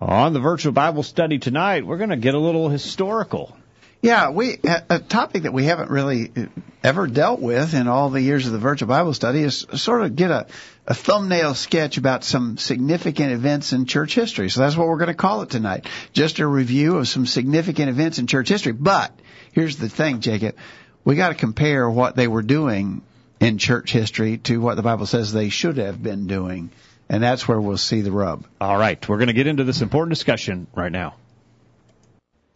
On the virtual Bible study tonight, we're going to get a little historical. Yeah, we a topic that we haven't really uh, ever dealt with in all the years of the virtual Bible study is sort of get a, a thumbnail sketch about some significant events in church history. So that's what we're going to call it tonight. Just a review of some significant events in church history. But here's the thing, Jacob. We got to compare what they were doing in church history to what the Bible says they should have been doing. And that's where we'll see the rub. All right, we're going to get into this important discussion right now.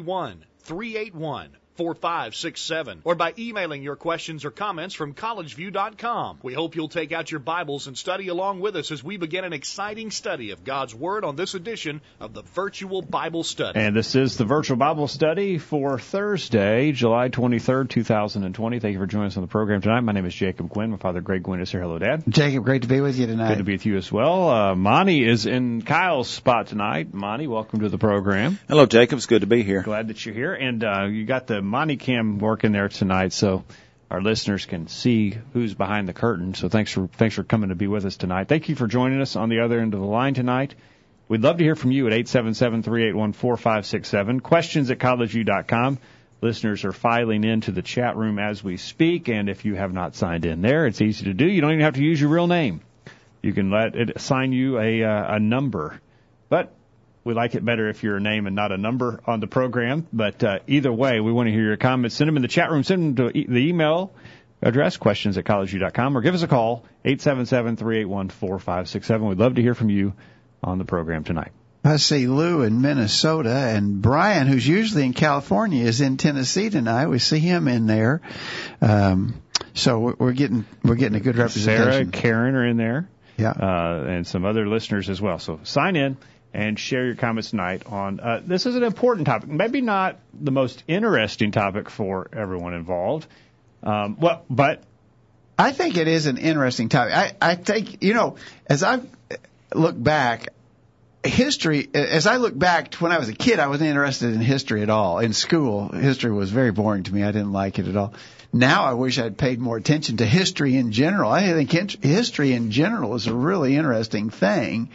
331 381 4567 or by emailing your questions or comments from collegeview.com. We hope you'll take out your Bibles and study along with us as we begin an exciting study of God's Word on this edition of the Virtual Bible Study. And this is the Virtual Bible Study for Thursday, July 23rd, 2020. Thank you for joining us on the program tonight. My name is Jacob Gwin. My father, Greg Gwin, is here. Hello, Dad. Jacob, great to be with you tonight. Good to be with you as well. Uh, Monty is in Kyle's spot tonight. Monty, welcome to the program. Hello, Jacob. It's good to be here. Glad that you're here. And uh, you got the Monty Cam working there tonight, so our listeners can see who's behind the curtain. So thanks for thanks for coming to be with us tonight. Thank you for joining us on the other end of the line tonight. We'd love to hear from you at 877-381-4567. Questions at collegeview.com. Listeners are filing into the chat room as we speak, and if you have not signed in there, it's easy to do. You don't even have to use your real name. You can let it assign you a, uh, a number. We like it better if you're a name and not a number on the program. But uh, either way, we want to hear your comments. Send them in the chat room. Send them to e- the email address, questions at collegeview.com, or give us a call, 877-381-4567. We'd love to hear from you on the program tonight. I see Lou in Minnesota and Brian, who's usually in California, is in Tennessee tonight. We see him in there. Um, so we're getting we're getting a good representation. Sarah, and Karen are in there. Yeah. Uh, and some other listeners as well. So sign in and share your comments tonight on uh, this is an important topic. Maybe not the most interesting topic for everyone involved. Um, well, but I think it is an interesting topic. I, I think you know, as I look back, history. As I look back to when I was a kid, I wasn't interested in history at all. In school, history was very boring to me. I didn't like it at all. Now I wish I'd paid more attention to history in general. I think history in general is a really interesting thing.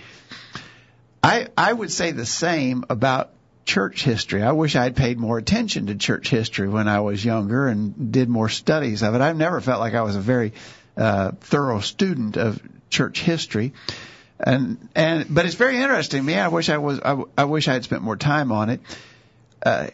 I I would say the same about church history. I wish I'd paid more attention to church history when I was younger and did more studies of it. I've never felt like I was a very uh, thorough student of church history. And and but it's very interesting to me. I wish I was. I, I wish I had spent more time on it. Uh,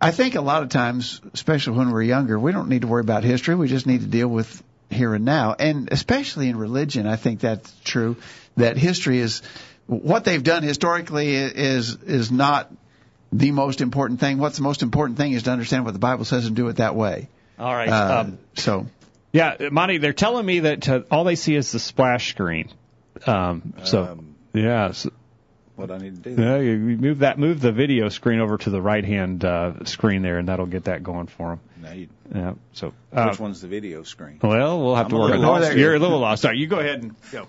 I think a lot of times, especially when we're younger, we don't need to worry about history. We just need to deal with here and now. And especially in religion, I think that's true. That history is what they've done historically is is not the most important thing. What's the most important thing is to understand what the Bible says and do it that way. All right. Uh, um, so. Yeah, Monty, they're telling me that uh, all they see is the splash screen. Um, so, um, yeah. So, what I need to do? Yeah, you move that, move the video screen over to the right hand uh, screen there, and that'll get that going for them. No, you, yeah. So, uh, which one's the video screen? Well, we'll have I'm to work on that. You're a little lost. All right, you go ahead and go.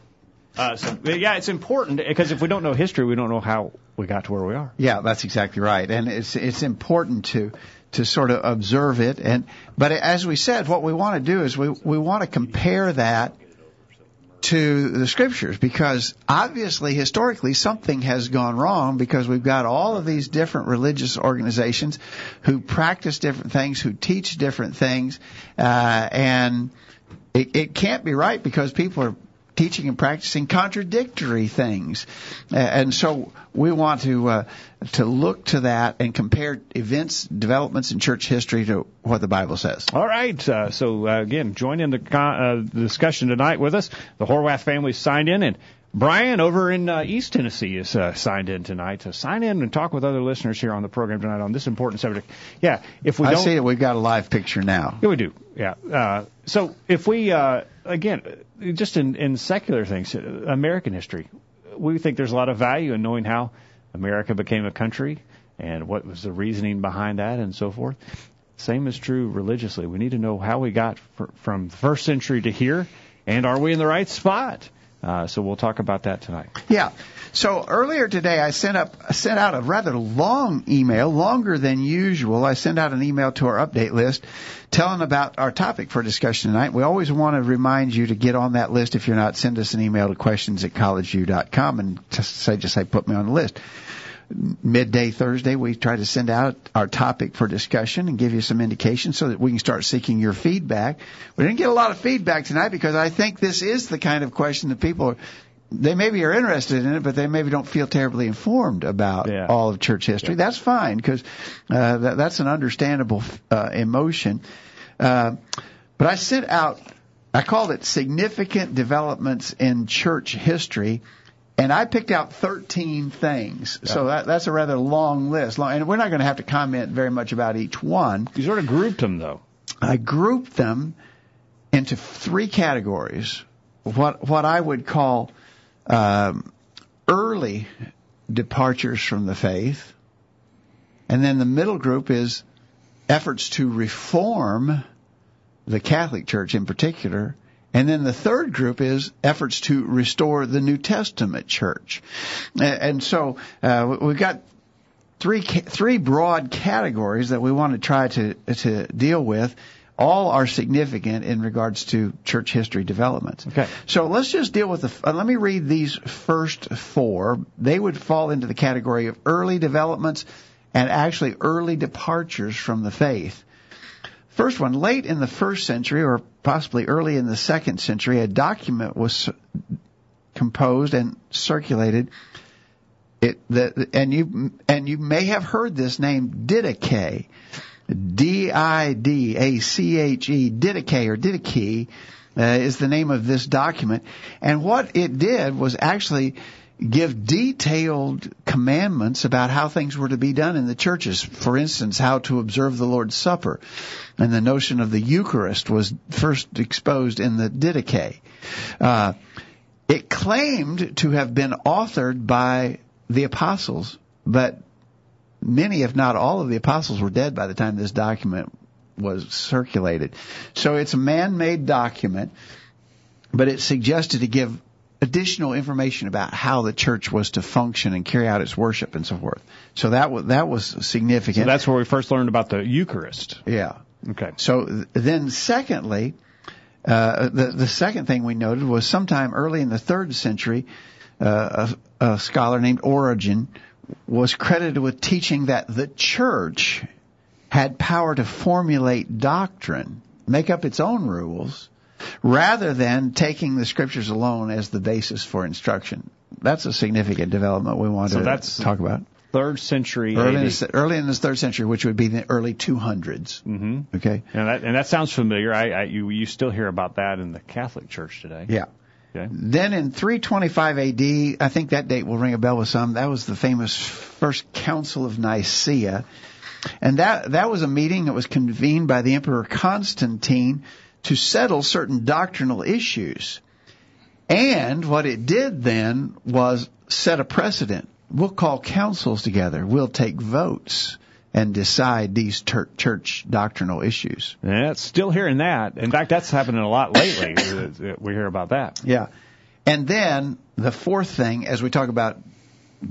Uh, so yeah, it's important because if we don't know history, we don't know how we got to where we are. Yeah, that's exactly right, and it's it's important to to sort of observe it. And but as we said, what we want to do is we we want to compare that to the scriptures because obviously historically something has gone wrong because we've got all of these different religious organizations who practice different things, who teach different things, uh, and it, it can't be right because people are teaching and practicing contradictory things. And so we want to uh, to look to that and compare events, developments in church history to what the Bible says. All right. Uh, so uh, again, join in the, con- uh, discussion tonight with us. The Horwath family signed in, and Brian over in uh, East Tennessee is uh, signed in tonight to sign in and talk with other listeners here on the program tonight on this important subject. Yeah, if we I don't, see that we've got a live picture now. Yeah, we do. Yeah. Uh, so if we uh, again, just in, in secular things, American history, we think there's a lot of value in knowing how America became a country and what was the reasoning behind that and so forth. Same is true religiously. We need to know how we got fr- from the first century to here, and are we in the right spot? Uh, so we'll talk about that tonight. Yeah. So earlier today, I sent up sent out a rather long email, longer than usual. I sent out an email to our update list, telling about our topic for discussion tonight. We always want to remind you to get on that list. If you're not, send us an email to questions at collegeview.com and just say just say put me on the list midday Thursday, we try to send out our topic for discussion and give you some indication so that we can start seeking your feedback. We didn't get a lot of feedback tonight because I think this is the kind of question that people are, they maybe are interested in it, but they maybe don't feel terribly informed about Yeah. all of church history. That's fine because uh, that, that's an understandable uh, emotion. Uh, but I sent out, I called it significant developments in church history. And I picked out 13 things. So that, that's a rather long list. And we're not going to have to comment very much about each one. You sort of grouped them though. I grouped them into three categories. What what I would call um, early departures from the faith, and then the middle group is efforts to reform the Catholic Church in particular. And then the third group is efforts to restore the New Testament church. And so uh, we've got three three broad categories that we want to try to to deal with. All are significant in regards to church history developments. Okay. So let's just deal with the. Uh, let me read these first four. They would fall into the category of early developments and actually early departures from the faith. First one, late in the first century or possibly early in the second century, a document was composed and circulated. It the and you and you may have heard this name Didache, D I D A C H E Didache or Didache uh, is the name of this document, and what it did was actually give detailed commandments about how things were to be done in the churches. For instance, how to observe the Lord's Supper, and the notion of the Eucharist was first exposed in the Didache. Uh, it claimed to have been authored by the apostles, but many, if not all, of the apostles were dead by the time this document was circulated. So it's a man-made document, but it suggested to give additional information about how the church was to function and carry out its worship and so forth. So that was that was significant. So that's where we first learned about the Eucharist. yeah. Okay. So th- then, secondly, uh, the the second thing we noted was sometime early in the third century, uh, a, a scholar named Origen was credited with teaching that the church had power to formulate doctrine, make up its own rules, rather than taking the scriptures alone as the basis for instruction. That's a significant development we want So to that's- talk about. Third century Early in, the, early in the third century, which would be the early 200s. hmm Okay. And that, and that sounds familiar. I, I you you still hear about that in the Catholic Church today. Yeah. Okay. Then in 325 AD, I think that date will ring a bell with some. That was the famous First Council of Nicaea. And that, that was a meeting that was convened by the Emperor Constantine to settle certain doctrinal issues. And what it did then was set a precedent. We'll call councils together. We'll take votes and decide these ter- church doctrinal issues. And that's still hearing that. In fact, that's happening a lot lately. we hear about that. Yeah. And then the fourth thing, as we talk about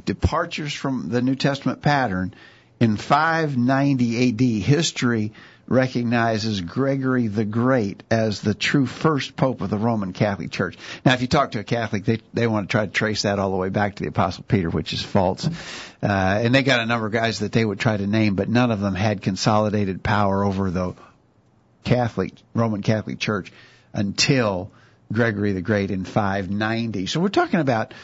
departures from the New Testament pattern, in 590 AD, history recognizes Gregory the Great as the true first pope of the Roman Catholic Church. Now, if you talk to a Catholic, they they want to try to trace that all the way back to the Apostle Peter, which is false. Uh, and they got a number of guys that they would try to name, but none of them had consolidated power over the Catholic Roman Catholic Church until Gregory the Great in 590. So we're talking about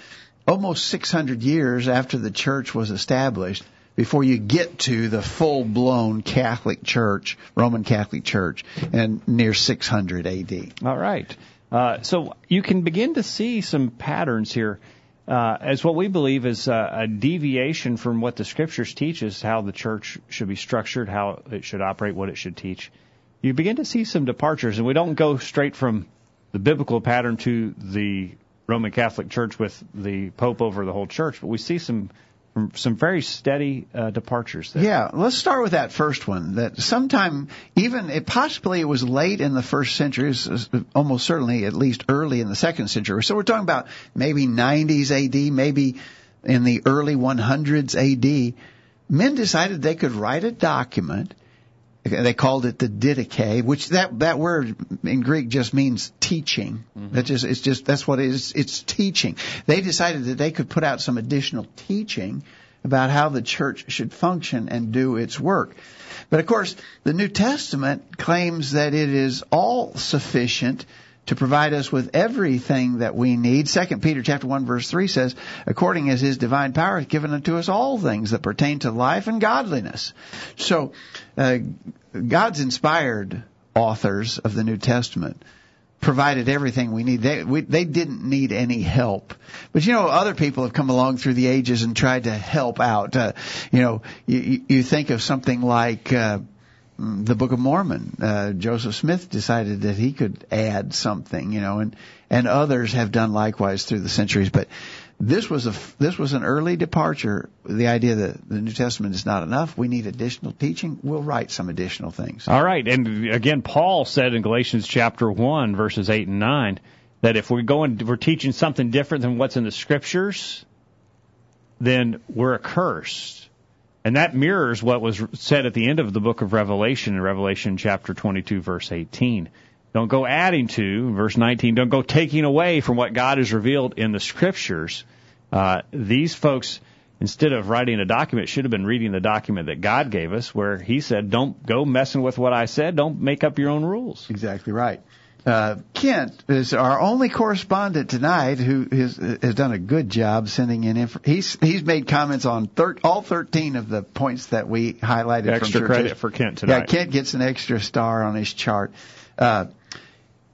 almost 600 years after the church was established before you get to the full-blown Catholic Church, Roman Catholic Church, and near 600 AD. All right. Uh, so you can begin to see some patterns here. Uh, as what we believe is uh, a deviation from what the scriptures teach us how the church should be structured, how it should operate, what it should teach. You begin to see some departures, and we don't go straight from the biblical pattern to the Roman Catholic Church with the Pope over the whole church, but we see some some very steady uh, departures there. Yeah, let's start with that first one. That sometime, even it possibly it was late in the first century, almost certainly at least early in the second century. So we're talking about maybe 90s AD, maybe in the early 100s AD. Men decided they could write a document. They called it the Didache, which that that word in Greek just means teaching. Mm-hmm. That just it's just that's what it is. It's teaching. They decided that they could put out some additional teaching about how the church should function and do its work. But of course, the New Testament claims that it is all sufficient to provide us with everything that we need. Second Peter chapter one verse three says, according as his divine power has given unto us all things that pertain to life and godliness. So, uh, God's inspired authors of the New Testament provided everything we need. They we, they didn't need any help. But you know, other people have come along through the ages and tried to help out. Uh, you know, you, you think of something like. Uh, the Book of Mormon. Uh, Joseph Smith decided that he could add something, you know, and and others have done likewise through the centuries. But this was a this was an early departure. The idea that the New Testament is not enough. We need additional teaching. We'll write some additional things. All right, and again, Paul said in Galatians chapter one, verses eight and nine, that if we're going, we're teaching something different than what's in the scriptures, then we're accursed. And that mirrors what was said at the end of the book of Revelation in Revelation chapter 22 verse 18. Don't go adding to, verse 19, don't go taking away from what God has revealed in the scriptures. Uh, these folks, instead of writing a document, should have been reading the document that God gave us where he said, don't go messing with what I said. Don't make up your own rules. Exactly right. Uh, Kent is our only correspondent tonight who has, has done a good job sending in. Inf- he's he's made comments on thir- all thirteen of the points that we highlighted. Extra from credit for Kent tonight. Yeah, Kent gets an extra star on his chart. Uh,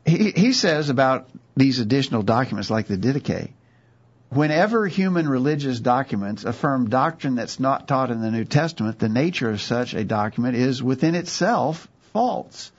he he says about these additional documents like the Didache. Whenever human religious documents affirm doctrine that's not taught in the New Testament, the nature of such a document is within itself false.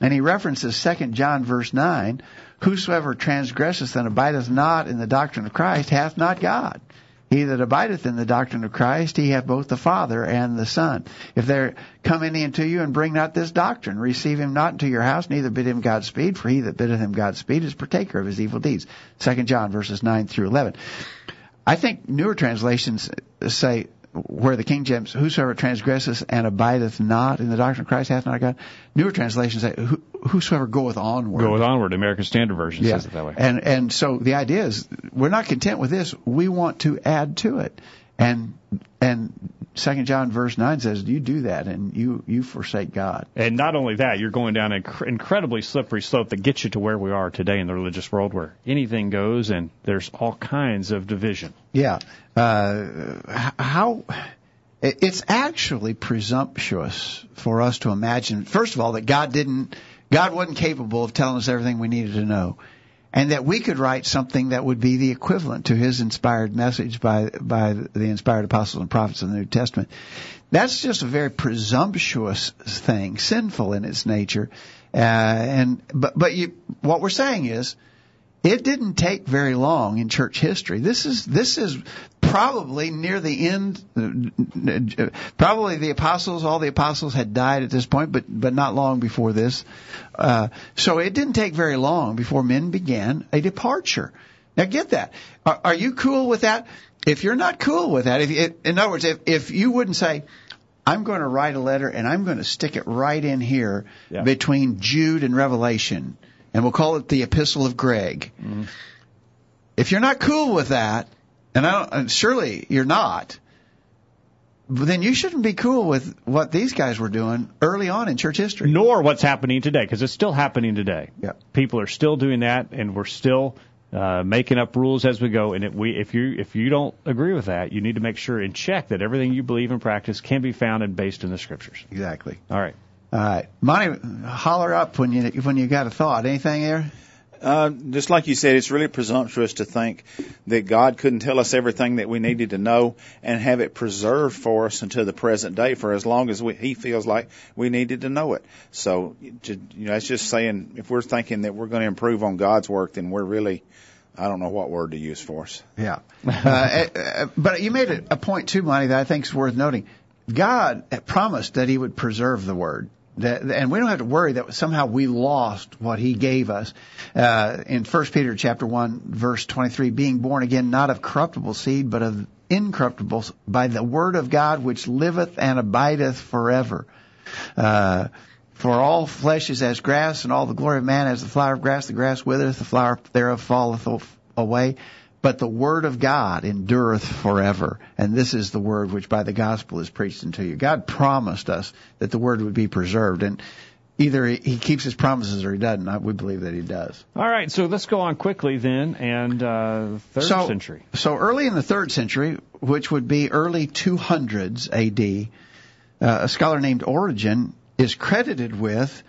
And he references 2 John verse 9, Whosoever transgresseth and abideth not in the doctrine of Christ hath not God. He that abideth in the doctrine of Christ, he hath both the Father and the Son. If there come any unto you and bring not this doctrine, receive him not into your house, neither bid him Godspeed, for he that biddeth him Godspeed is partaker of his evil deeds. 2 John verses 9 through 11. I think newer translations say, where the King James, whosoever transgresseth and abideth not in the doctrine of Christ hath not God. Newer translations say, whosoever goeth onward. Goeth onward. American Standard Version yeah. says it that way. And and so the idea is, we're not content with this. We want to add to it. And and Second John verse nine says, you do that and you you forsake God. And not only that, you're going down an incredibly slippery slope that gets you to where we are today in the religious world, where anything goes and there's all kinds of division. Yeah. Uh, how it's actually presumptuous for us to imagine, first of all, that God didn't, God wasn't capable of telling us everything we needed to know. And that we could write something that would be the equivalent to his inspired message by, by the inspired apostles and prophets of the New Testament. That's just a very presumptuous thing, sinful in its nature. Uh, and, but, but you, what we're saying is, it didn't take very long in church history. This is this is probably near the end. Probably the apostles, all the apostles had died at this point, but but not long before this. Uh, so it didn't take very long before men began a departure. Now get that. Are, are you cool with that? If you're not cool with that, if you, in other words, if if you wouldn't say, I'm going to write a letter and I'm going to stick it right in here Yeah. between Jude and Revelation, and we'll call it the Epistle of Greg. Mm-hmm. If you're not cool with that, and I don't, and surely you're not, then you shouldn't be cool with what these guys were doing early on in church history. Nor what's happening today, because it's still happening today. Yeah. People are still doing that, and we're still uh, making up rules as we go. And if we, if you, if you don't agree with that, you need to make sure and check that everything you believe and practice can be found and based in the scriptures. Exactly. All right. All right, Monty, holler up when you when you got a thought. Anything there? Uh, just like you said, it's really presumptuous to think that God couldn't tell us everything that we needed to know and have it preserved for us until the present day for as long as we, He feels like we needed to know it. So, you know, it's just saying if we're thinking that we're going to improve on God's work, then we're really I don't know what word to use for us. Yeah. uh, uh, but you made a, a point too, Monty, that I think is worth noting. God promised that He would preserve the Word. That, and we don't have to worry that somehow we lost what He gave us. Uh, in 1 Peter chapter 1 verse 23, being born again not of corruptible seed, but of incorruptible by the Word of God which liveth and abideth forever. Uh, for all flesh is as grass, and all the glory of man as the flower of grass. The grass withereth, the flower thereof falleth away. But the word of God endureth forever. And this is the word which by the gospel is preached unto you. God promised us that the word would be preserved. And either he keeps his promises or he doesn't. We believe that he does. All right, so let's go on quickly then, and uh, third so, century. So early in the third century, which would be early 200s A.D., uh, a scholar named Origen is credited with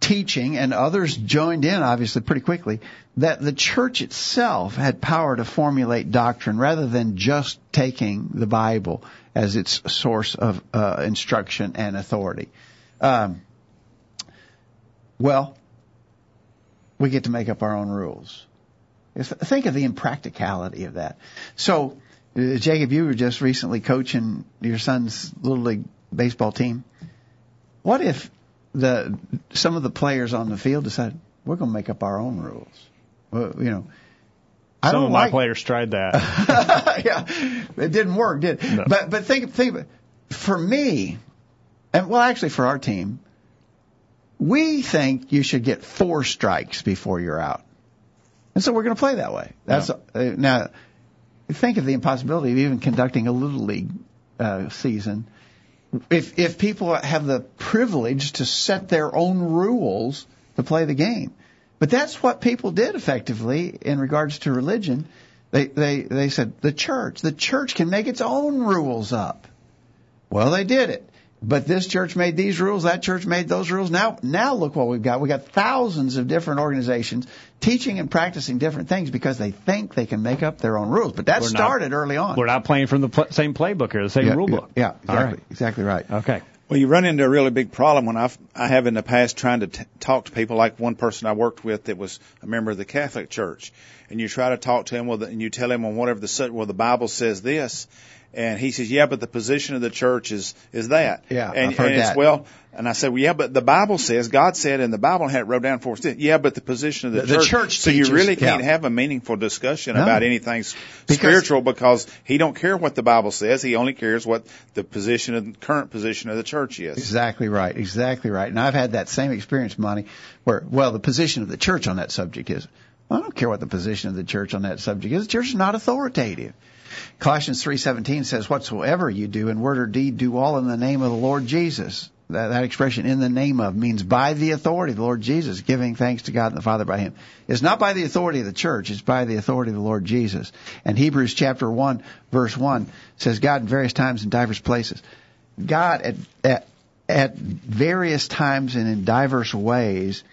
teaching, and others joined in, obviously, pretty quickly, that the church itself had power to formulate doctrine rather than just taking the Bible as its source of uh, instruction and authority. Um, well, we get to make up our own rules. Think of the impracticality of that. So, uh, Jacob, you were just recently coaching your son's little league baseball team. What if the some of the players on the field decided we're going to make up our own rules? Well, you know, I some don't of my like, players tried that. yeah, it didn't work, did? No. But but think think for me, and well, actually for our team, we think you should get four strikes before you're out, and so we're going to play that way. That's uh, now. Think of the impossibility of even conducting a little league uh, season if if people have the privilege to set their own rules to play the game. But that's what people did effectively in regards to religion. They they they said the church, the church can make its own rules up. Well, they did it. But this church made these rules, that church made those rules. Now, now look what we've got. We've got thousands of different organizations teaching and practicing different things because they think they can make up their own rules. But that we're started not, early on. We're not playing from the pl- same playbook here, the same yeah, rule book. Yeah, exactly, right. exactly right. Okay. Well, you run into a really big problem when I've, I have in the past trying to t- talk to people like one person I worked with that was a member of the Catholic Church, and you try to talk to him, well, and you tell him on whatever the well the Bible says this, and he says, yeah, but the position of the church is, is that. Yeah, and, I've heard and that. Well, and I said, well, yeah, but the Bible says, God said and the Bible, had it wrote down for us, yeah, but the position of the, the church. church so teaches, you really can't yeah. have a meaningful discussion no. about anything because, spiritual because he don't care what the Bible says. He only cares what the position of current position of the church is. Exactly right. Exactly right. And I've had that same experience, Monty, where, well, the position of the church on that subject is, I don't care what the position of the church on that subject is. The church is not authoritative. Colossians 3:17 says, "Whatsoever you do in word or deed, do all in the name of the Lord Jesus." That, that expression, "in the name of," means by the authority of the Lord Jesus, giving thanks to God and the Father by Him. It's not by the authority of the church; it's by the authority of the Lord Jesus. And Hebrews chapter one, verse one says, "God in various times and diverse places." God at at, at various times and in diverse ways,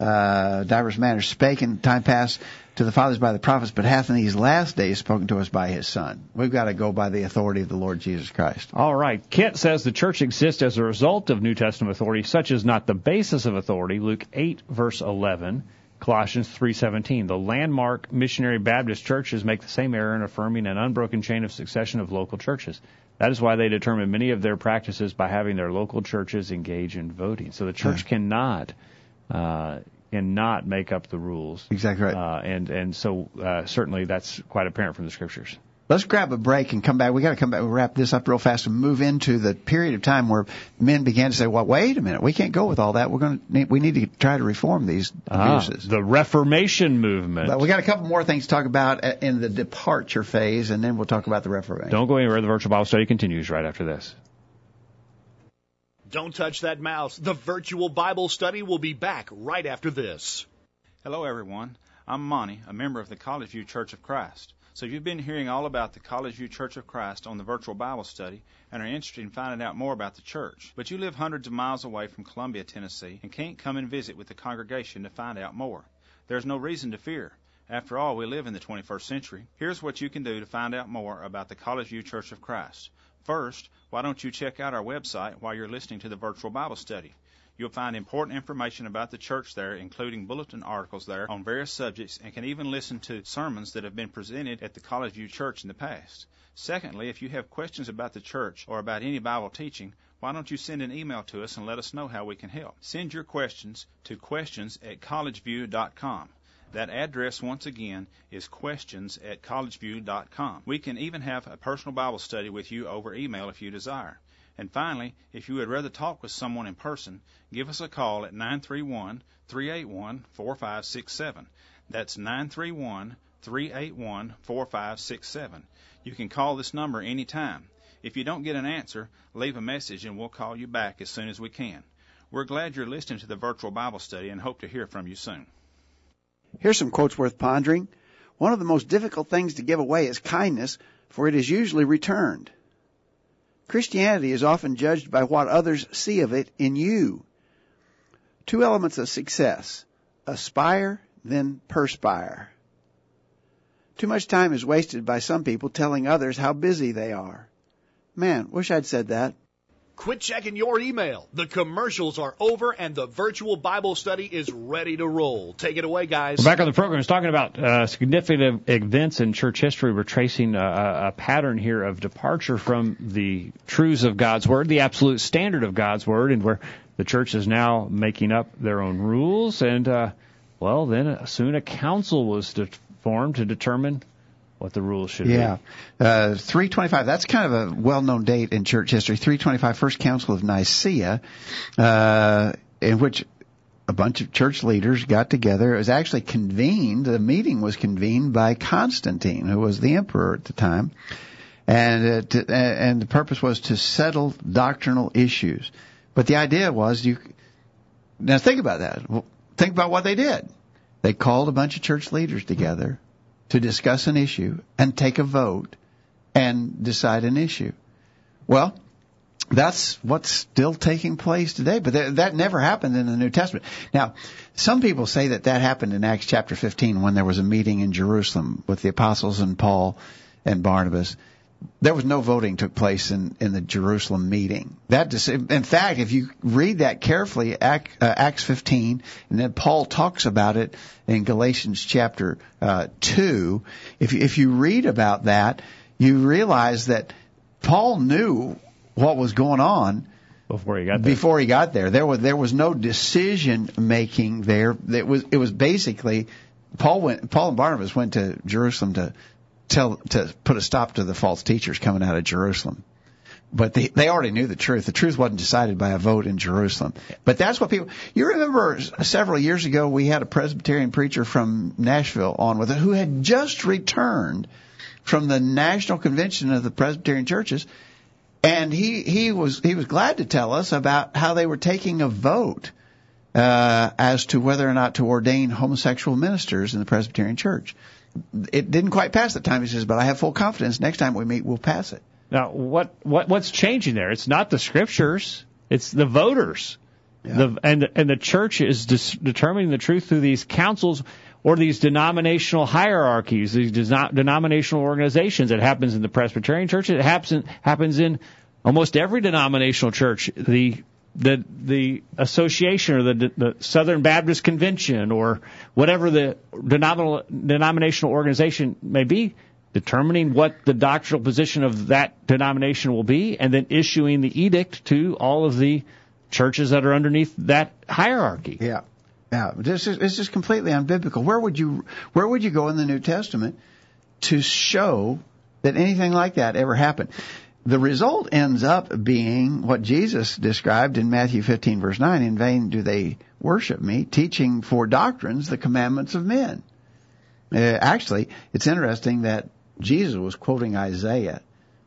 uh, diverse manners, spake in time past to the fathers by the prophets, but hath in these last days spoken to us by his Son. We've got to go by the authority of the Lord Jesus Christ. All right. Kent says the church exists as a result of New Testament authority, such as not the basis of authority. Luke 8, verse 11. Colossians 3:17. The landmark missionary Baptist churches make the same error in affirming an unbroken chain of succession of local churches. That is why they determine many of their practices by having their local churches engage in voting. So the church yeah. cannot uh, cannot make up the rules. Exactly right. Uh, and and so uh, certainly that's quite apparent from the scriptures. Let's grab a break and come back. We got to come back. We'll wrap this up real fast and move into the period of time where men began to say, "Well, wait a minute, we can't go with all that. We're going to we need to try to reform these ah, abuses." The Reformation movement. But we got a couple more things to talk about in the departure phase, and then we'll talk about the Reformation. Don't go anywhere. The virtual Bible study continues right after this. Don't touch that mouse. The virtual Bible study will be back right after this. Hello, everyone. I'm Monty, a member of the College View Church of Christ. So if you've been hearing all about the College View Church of Christ on the virtual Bible study and are interested in finding out more about the church. But you live hundreds of miles away from Columbia, Tennessee, and can't come and visit with the congregation to find out more. There's no reason to fear. After all, we live in the 21st century. Here's what you can do to find out more about the College View Church of Christ. First, why don't you check out our website while you're listening to the virtual Bible study? You'll find important information about the church there, including bulletin articles there on various subjects, and can even listen to sermons that have been presented at the College View Church in the past. Secondly, if you have questions about the church or about any Bible teaching, why don't you send an email to us and let us know how we can help? Send your questions to questions at collegeview.com. That address, once again, is questions at collegeview.com. We can even have a personal Bible study with you over email if you desire. And finally, if you would rather talk with someone in person, give us a call at 931 381 4567. That's 931 381 4567. You can call this number anytime. If you don't get an answer, leave a message and we'll call you back as soon as we can. We're glad you're listening to the virtual Bible study and hope to hear from you soon. Here's some quotes worth pondering. One of the most difficult things to give away is kindness, for it is usually returned. Christianity is often judged by what others see of it in you. Two elements of success. Aspire, then perspire. Too much time is wasted by some people telling others how busy they are. Man, wish I'd said that. Quit checking your email. The commercials are over and the virtual Bible study is ready to roll. Take it away, guys. We're back on the program. It's talking about uh, significant events in church history. We're tracing a, a pattern here of departure from the truths of God's Word, the absolute standard of God's Word, and where the church is now making up their own rules. And, uh, well, then uh, soon a council was formed to determine what the rules should yeah. be. Yeah. Uh, 325, that's kind of a well-known date in church history. 325, First Council of Nicaea, uh, in which a bunch of church leaders got together. It was actually convened, the meeting was convened by Constantine, who was the emperor at the time. And, uh, to, and the purpose was to settle doctrinal issues. But the idea was you, now think about that. Think about what they did. They called a bunch of church leaders together to discuss an issue and take a vote and decide an issue. Well, that's what's still taking place today, but that, that never happened in the New Testament. Now, some people say that that happened in Acts chapter 15 when there was a meeting in Jerusalem with the apostles and Paul and Barnabas there was no voting took place in, in the Jerusalem meeting. That in fact, if you read that carefully, uh, Acts 15, and then Paul talks about it in Galatians chapter uh, 2. If you, if you read about that, you realize that Paul knew what was going on before he got there. Before he got there, there was there was no decision making there. It was it was basically Paul went Paul and Barnabas went to Jerusalem to tell to put a stop to the false teachers coming out of Jerusalem. But they they already knew the truth. The truth wasn't decided by a vote in Jerusalem. But that's what people. You remember several years ago we had a Presbyterian preacher from Nashville on with it who had just returned from the national convention of the Presbyterian churches, and he he was he was glad to tell us about how they were taking a vote uh, as to whether or not to ordain homosexual ministers in the Presbyterian Church it didn't quite pass that time. He says, but I have full confidence. Next time we meet, we'll pass it. Now, what what what's changing there? It's not the scriptures; it's the voters. Yeah. The, and and the church is dis- determining the truth through these councils or these denominational hierarchies, these denominational organizations. It happens in the Presbyterian Church. It happens happens in almost every denominational church. The the the association or the, the Southern Baptist Convention or whatever the denominational organization may be, determining what the doctrinal position of that denomination will be, and then issuing the edict to all of the churches that are underneath that hierarchy. Yeah, yeah. This is this is completely unbiblical. Where would you where would you go in the New Testament to show that anything like that ever happened? The result ends up being what Jesus described in Matthew 15 verse 9, in vain do they worship me, teaching for doctrines the commandments of men. Uh, actually, it's interesting that Jesus was quoting Isaiah.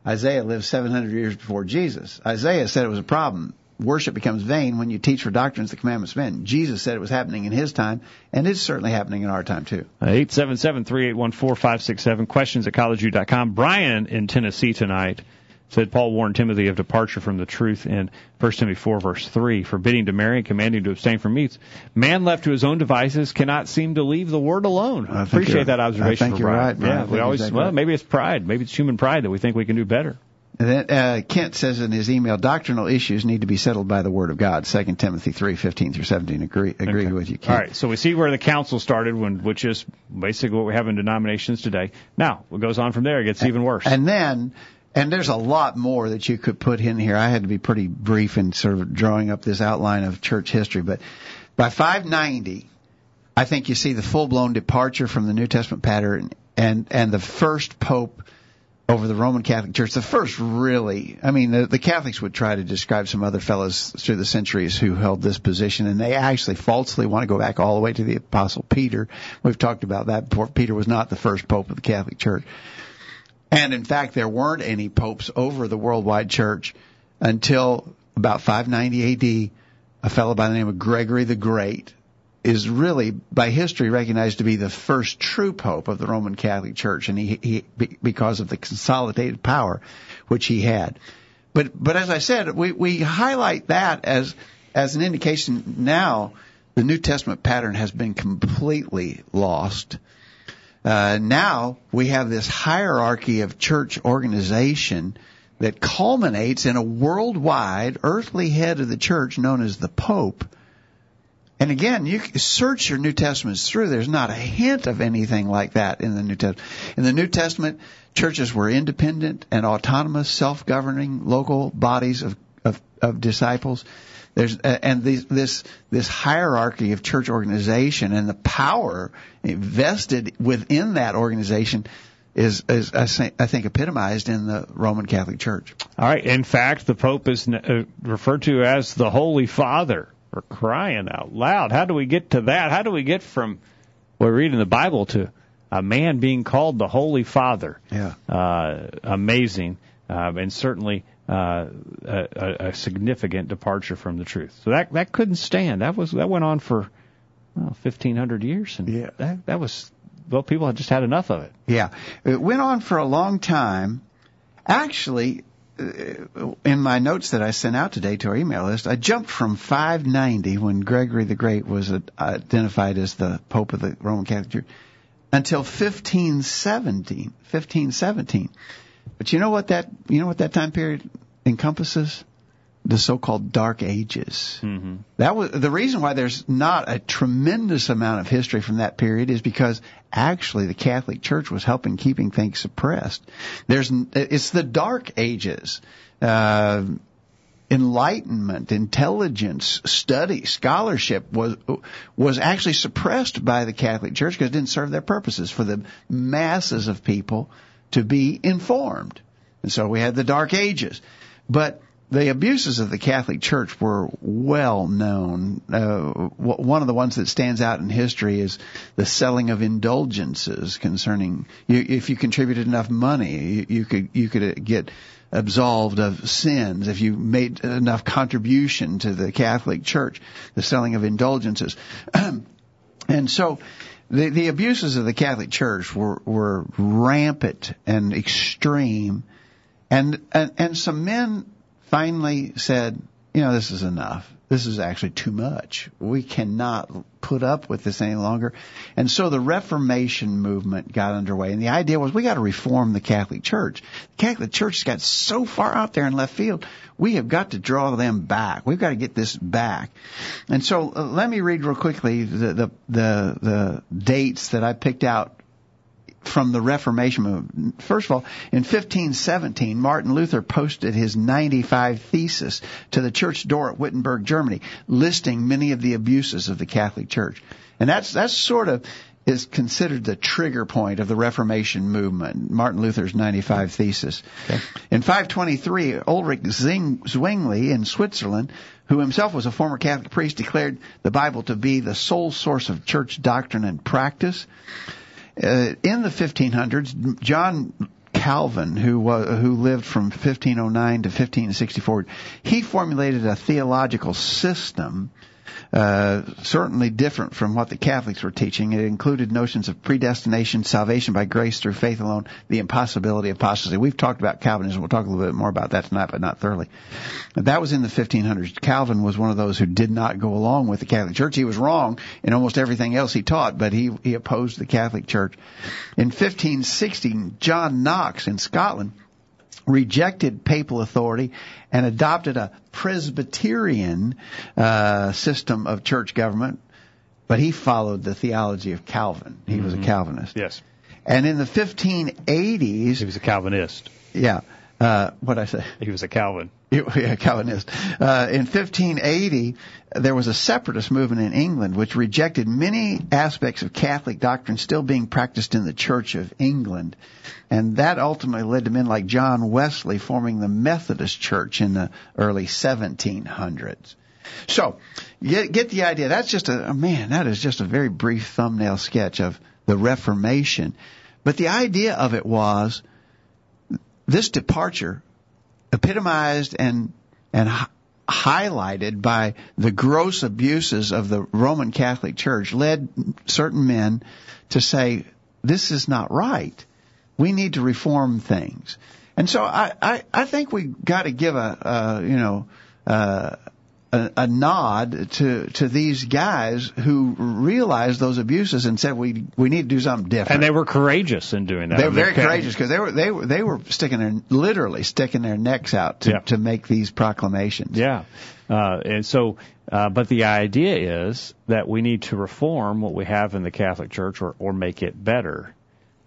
Isaiah lived 700 years before Jesus. Isaiah said it was a problem. Worship becomes vain when you teach for doctrines the commandments of men. Jesus said it was happening in his time, and it's certainly happening in our time too. Eight seven seven three eight one four five six seven. Questions at collegeview.com. Brian in Tennessee tonight said Paul warned Timothy of departure from the truth in 1 Timothy 4 verse 3, forbidding to marry and commanding to abstain from meats. Man left to his own devices cannot seem to leave the word alone. I appreciate that observation. I think you're right. Brian. Yeah, we always, exactly well, maybe it's pride. Maybe it's human pride that we think we can do better. Then, uh, Kent says in his email, doctrinal issues need to be settled by the Word of God. Second Timothy three fifteen through seventeen. Agree agree Okay. with you, Kent. All right, so we see where the council started, when, which is basically what we have in denominations today. Now, it goes on from there, it gets even worse. And then, and there's a lot more that you could put in here. I had to be pretty brief in sort of drawing up this outline of church history, but by 590, I think you see the full-blown departure from the New Testament pattern and, and the first pope over the Roman Catholic Church. The first really, I mean, the, the Catholics would try to describe some other fellows through the centuries who held this position, and they actually falsely want to go back all the way to the Apostle Peter. We've talked about that before. Peter was not the first pope of the Catholic Church. And in fact, there weren't any popes over the worldwide church until about 590 AD. A fellow by the name of Gregory the Great is really by history recognized to be the first true pope of the Roman Catholic Church, and he, he because of the consolidated power which he had. But but as I said, we we highlight that as as an indication now the New Testament pattern has been completely lost. Uh, now we have this hierarchy of church organization that culminates in a worldwide earthly head of the church known as the Pope. And again, you search your New Testaments through. There's not a hint of anything like that in the New Testament. In the New Testament, churches were independent and autonomous, self-governing local bodies of of, of disciples. There's uh, and these, this this hierarchy of church organization and the power vested within that organization is is I think, epitomized in the Roman Catholic Church. All right. In fact, the Pope is uh, referred to as the Holy Father. For crying out loud! How do we get to that? How do we get from what we read in the Bible to a man being called the Holy Father? Yeah. Uh, amazing, uh, and certainly uh, a, a significant departure from the truth. So that that couldn't stand. That was that went on for well, fifteen hundred years, and Yeah. that that was well, people had just had enough of it. Yeah, it went on for a long time. Actually, uh, in my notes that I sent out today to our email list, I jumped from 590 when Gregory the Great was identified as the Pope of the Roman Catholic Church until 1517. 1517. But you know what that you know what that time period encompasses? The so-called Dark Ages. Mm-hmm. That was the reason why there's not a tremendous amount of history from that period is because actually the Catholic Church was helping keeping things suppressed. There's it's the Dark Ages. Uh, enlightenment, intelligence, study, scholarship was was actually suppressed by the Catholic Church because it didn't serve their purposes for the masses of people to be informed. And so we had the Dark Ages. But the abuses of the Catholic Church were well known. Uh, one of the ones that stands out in history is the selling of indulgences concerning you, if you contributed enough money, you, you could you could get absolved of sins if you made enough contribution to the Catholic Church. The selling of indulgences, and so the the abuses of the Catholic Church were were rampant and extreme, and and, and some men finally said, you know, this is enough. This is actually too much. We cannot put up with this any longer. And so the Reformation movement got underway. And the idea was we got to reform the Catholic Church. The Catholic Church has got so far out there in left field. We have got to draw them back. We've got to get this back. And so uh, let me read real quickly the, the, the, the dates that I picked out from the Reformation movement. First of all, in 1517, Martin Luther posted his 95 thesis to the church door at Wittenberg, Germany, listing many of the abuses of the Catholic Church. And that's, that's sort of, is considered the trigger point of the Reformation movement, Martin Luther's 95 thesis. Okay. In 523, Ulrich Zing, Zwingli in Switzerland, who himself was a former Catholic priest, declared the Bible to be the sole source of church doctrine and practice. Uh, in the 1500s, John Calvin, who who lived from 1509 to 1564, he formulated a theological system uh, certainly different from what the Catholics were teaching. It included notions of predestination, salvation by grace through faith alone, the impossibility of apostasy. We've talked about Calvinism. We'll talk a little bit more about that tonight, but not thoroughly. That was in the 1500s. Calvin was one of those who did not go along with the Catholic Church. He was wrong in almost everything else he taught, but he, he opposed the Catholic Church. In 1516, John Knox in Scotland rejected papal authority and adopted a Presbyterian uh, system of church government, but he followed the theology of Calvin. He mm-hmm. was a mm-hmm. Calvinist. Yes. And in the 1580s, he was a Calvinist. Yeah. Uh, what I say? He was a Calvin. Yeah, Calvinist. Uh, in 1580, there was a separatist movement in England which rejected many aspects of Catholic doctrine still being practiced in the Church of England. And that ultimately led to men like John Wesley forming the Methodist Church in the early 1700s. So, get, get the idea. That's just a, oh man, that is just a very brief thumbnail sketch of the Reformation. But the idea of it was this departure epitomized and and highlighted by the gross abuses of the Roman Catholic Church led certain men to say this is not right. We need to reform things. And so I, I, I think we got to give a, a you know, uh, a, a, nod to to these guys who realized those abuses and said we we need to do something different. And they were courageous in doing that. They were very courageous because they were they were they were sticking their literally sticking their necks out to yeah. to make these proclamations. Yeah, uh, and so. Uh, but the idea is that we need to reform what we have in the Catholic Church or, or make it better.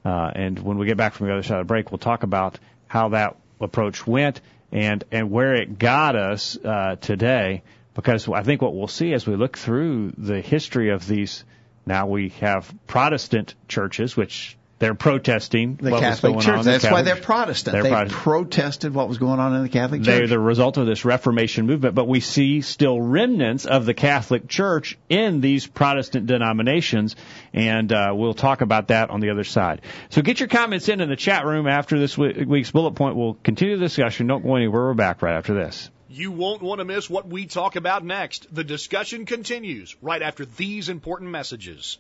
Uh, and when we get back from the other side of the break, we'll talk about how that approach went and and where it got us uh, today. Because I think what we'll see as we look through the history of these, now we have Protestant churches, which they're protesting the what Catholic was going Church. On That's Catholic, why they're Protestant. They're they Protestant. protested what was going on in the Catholic Church. They're the result of this Reformation movement, but we see still remnants of the Catholic Church in these Protestant denominations, and uh, we'll talk about that on the other side. So get your comments in in the chat room after this week's bullet point. We'll continue the discussion. Don't go anywhere. We're back right after this. You won't want to miss what we talk about next. The discussion continues right after these important messages.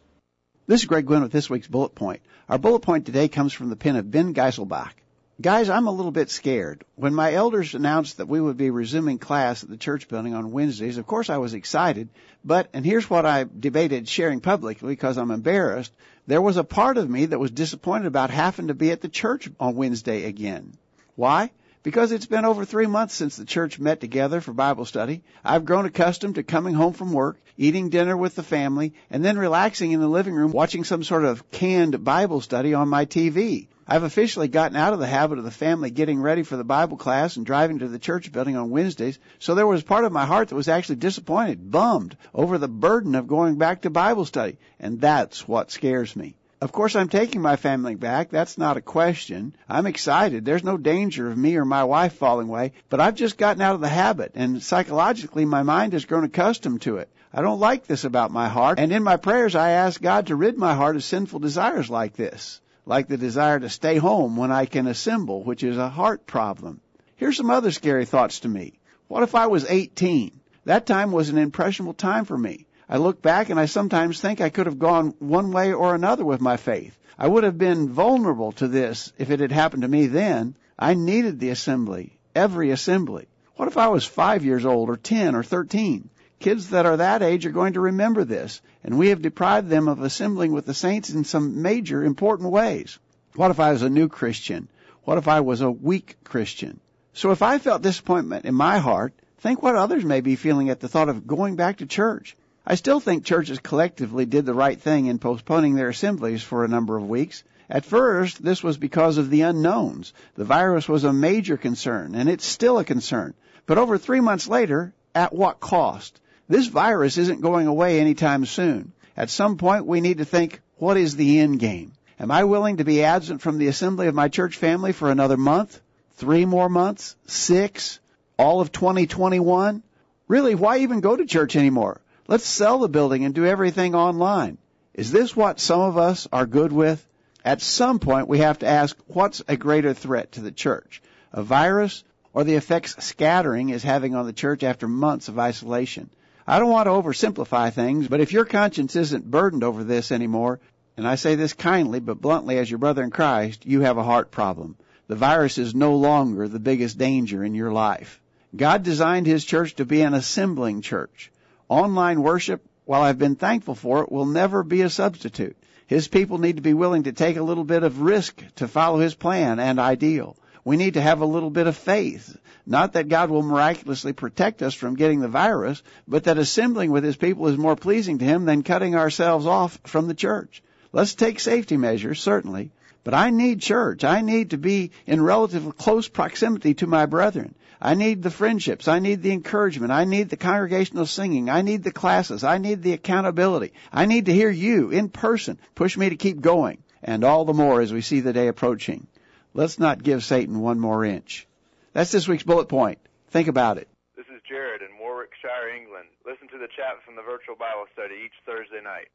This is Greg Gwin with this week's bullet point. Our bullet point today comes from the pen of Ben Giselbach. Guys, I'm a little bit scared. When my elders announced that we would be resuming class at the church building on Wednesdays, of course I was excited, but, and here's what I debated sharing publicly because I'm embarrassed, there was a part of me that was disappointed about having to be at the church on Wednesday again. Why? Because it's been over three months since the church met together for Bible study, I've grown accustomed to coming home from work, eating dinner with the family, and then relaxing in the living room watching some sort of canned Bible study on my TV. I've officially gotten out of the habit of the family getting ready for the Bible class and driving to the church building on Wednesdays, so there was part of my heart that was actually disappointed, bummed over the burden of going back to Bible study, and that's what scares me. Of course, I'm taking my family back. That's not a question. I'm excited. There's no danger of me or my wife falling away, but I've just gotten out of the habit, and psychologically, my mind has grown accustomed to it. I don't like this about my heart, and in my prayers, I ask God to rid my heart of sinful desires like this, like the desire to stay home when I can assemble, which is a heart problem. Here's some other scary thoughts to me. What if I was 18? That time was an impressionable time for me. I look back and I sometimes think I could have gone one way or another with my faith. I would have been vulnerable to this if it had happened to me then. I needed the assembly, every assembly. What if I was five years old or ten or thirteen? Kids that are that age are going to remember this, and we have deprived them of assembling with the saints in some major important ways. What if I was a new Christian? What if I was a weak Christian? So if I felt disappointment in my heart, think what others may be feeling at the thought of going back to church. I still think churches collectively did the right thing in postponing their assemblies for a number of weeks. At first, this was because of the unknowns. The virus was a major concern, and it's still a concern. But over three months later, at what cost? This virus isn't going away anytime soon. At some point, we need to think, what is the end game? Am I willing to be absent from the assembly of my church family for another month? Three more months? Six? All of 2021? Really, why even go to church anymore? Let's sell the building and do everything online. Is this what some of us are good with? At some point, we have to ask what's a greater threat to the church? A virus or the effects scattering is having on the church after months of isolation? I don't want to oversimplify things, but if your conscience isn't burdened over this anymore, and I say this kindly but bluntly as your brother in Christ, you have a heart problem. The virus is no longer the biggest danger in your life. God designed His church to be an assembling church. Online worship, while I've been thankful for it, will never be a substitute. His people need to be willing to take a little bit of risk to follow His plan and ideal. We need to have a little bit of faith. Not that God will miraculously protect us from getting the virus, but that assembling with His people is more pleasing to Him than cutting ourselves off from the church. Let's take safety measures, certainly, but I need church. I need to be in relative close proximity to my brethren. I need the friendships. I need the encouragement. I need the congregational singing. I need the classes. I need the accountability. I need to hear you in person push me to keep going. And all the more as we see the day approaching. Let's not give Satan one more inch. That's this week's bullet point. Think about it. This is Jared in Warwickshire, England. Listen to the chat from the virtual Bible study each Thursday night.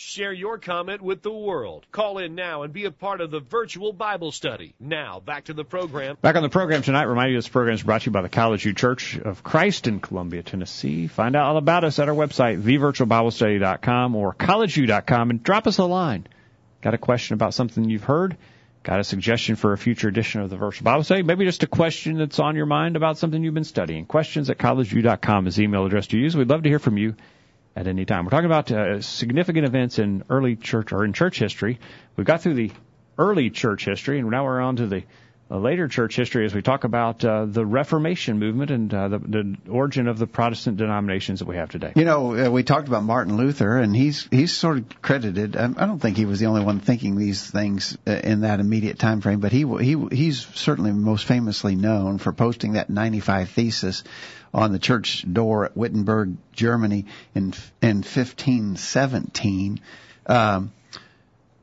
Share your comment with the world. Call in now and be a part of the virtual Bible study. Now, back to the program. Back on the program tonight, remind you this program is brought to you by the College View Church of Christ in Columbia, Tennessee. Find out all about us at our website, thevirtualbiblestudy.com or collegeview.com, and drop us a line. Got a question about something you've heard? Got a suggestion for a future edition of the Virtual Bible Study? Maybe just a question that's on your mind about something you've been studying. Questions at collegeview.com is the email address to use. We'd love to hear from you at any time. We're talking about uh, significant events in early church or in church history. We've got through the early church history, and now we're on to the uh, later church history as we talk about uh, the Reformation movement and uh, the, the origin of the Protestant denominations that we have today. You know, uh, we talked about Martin Luther, and he's he's sort of credited. I don't think he was the only one thinking these things uh, in that immediate time frame, but he he he's certainly most famously known for posting that 95 thesis on the church door at Wittenberg, Germany, in in 1517, um,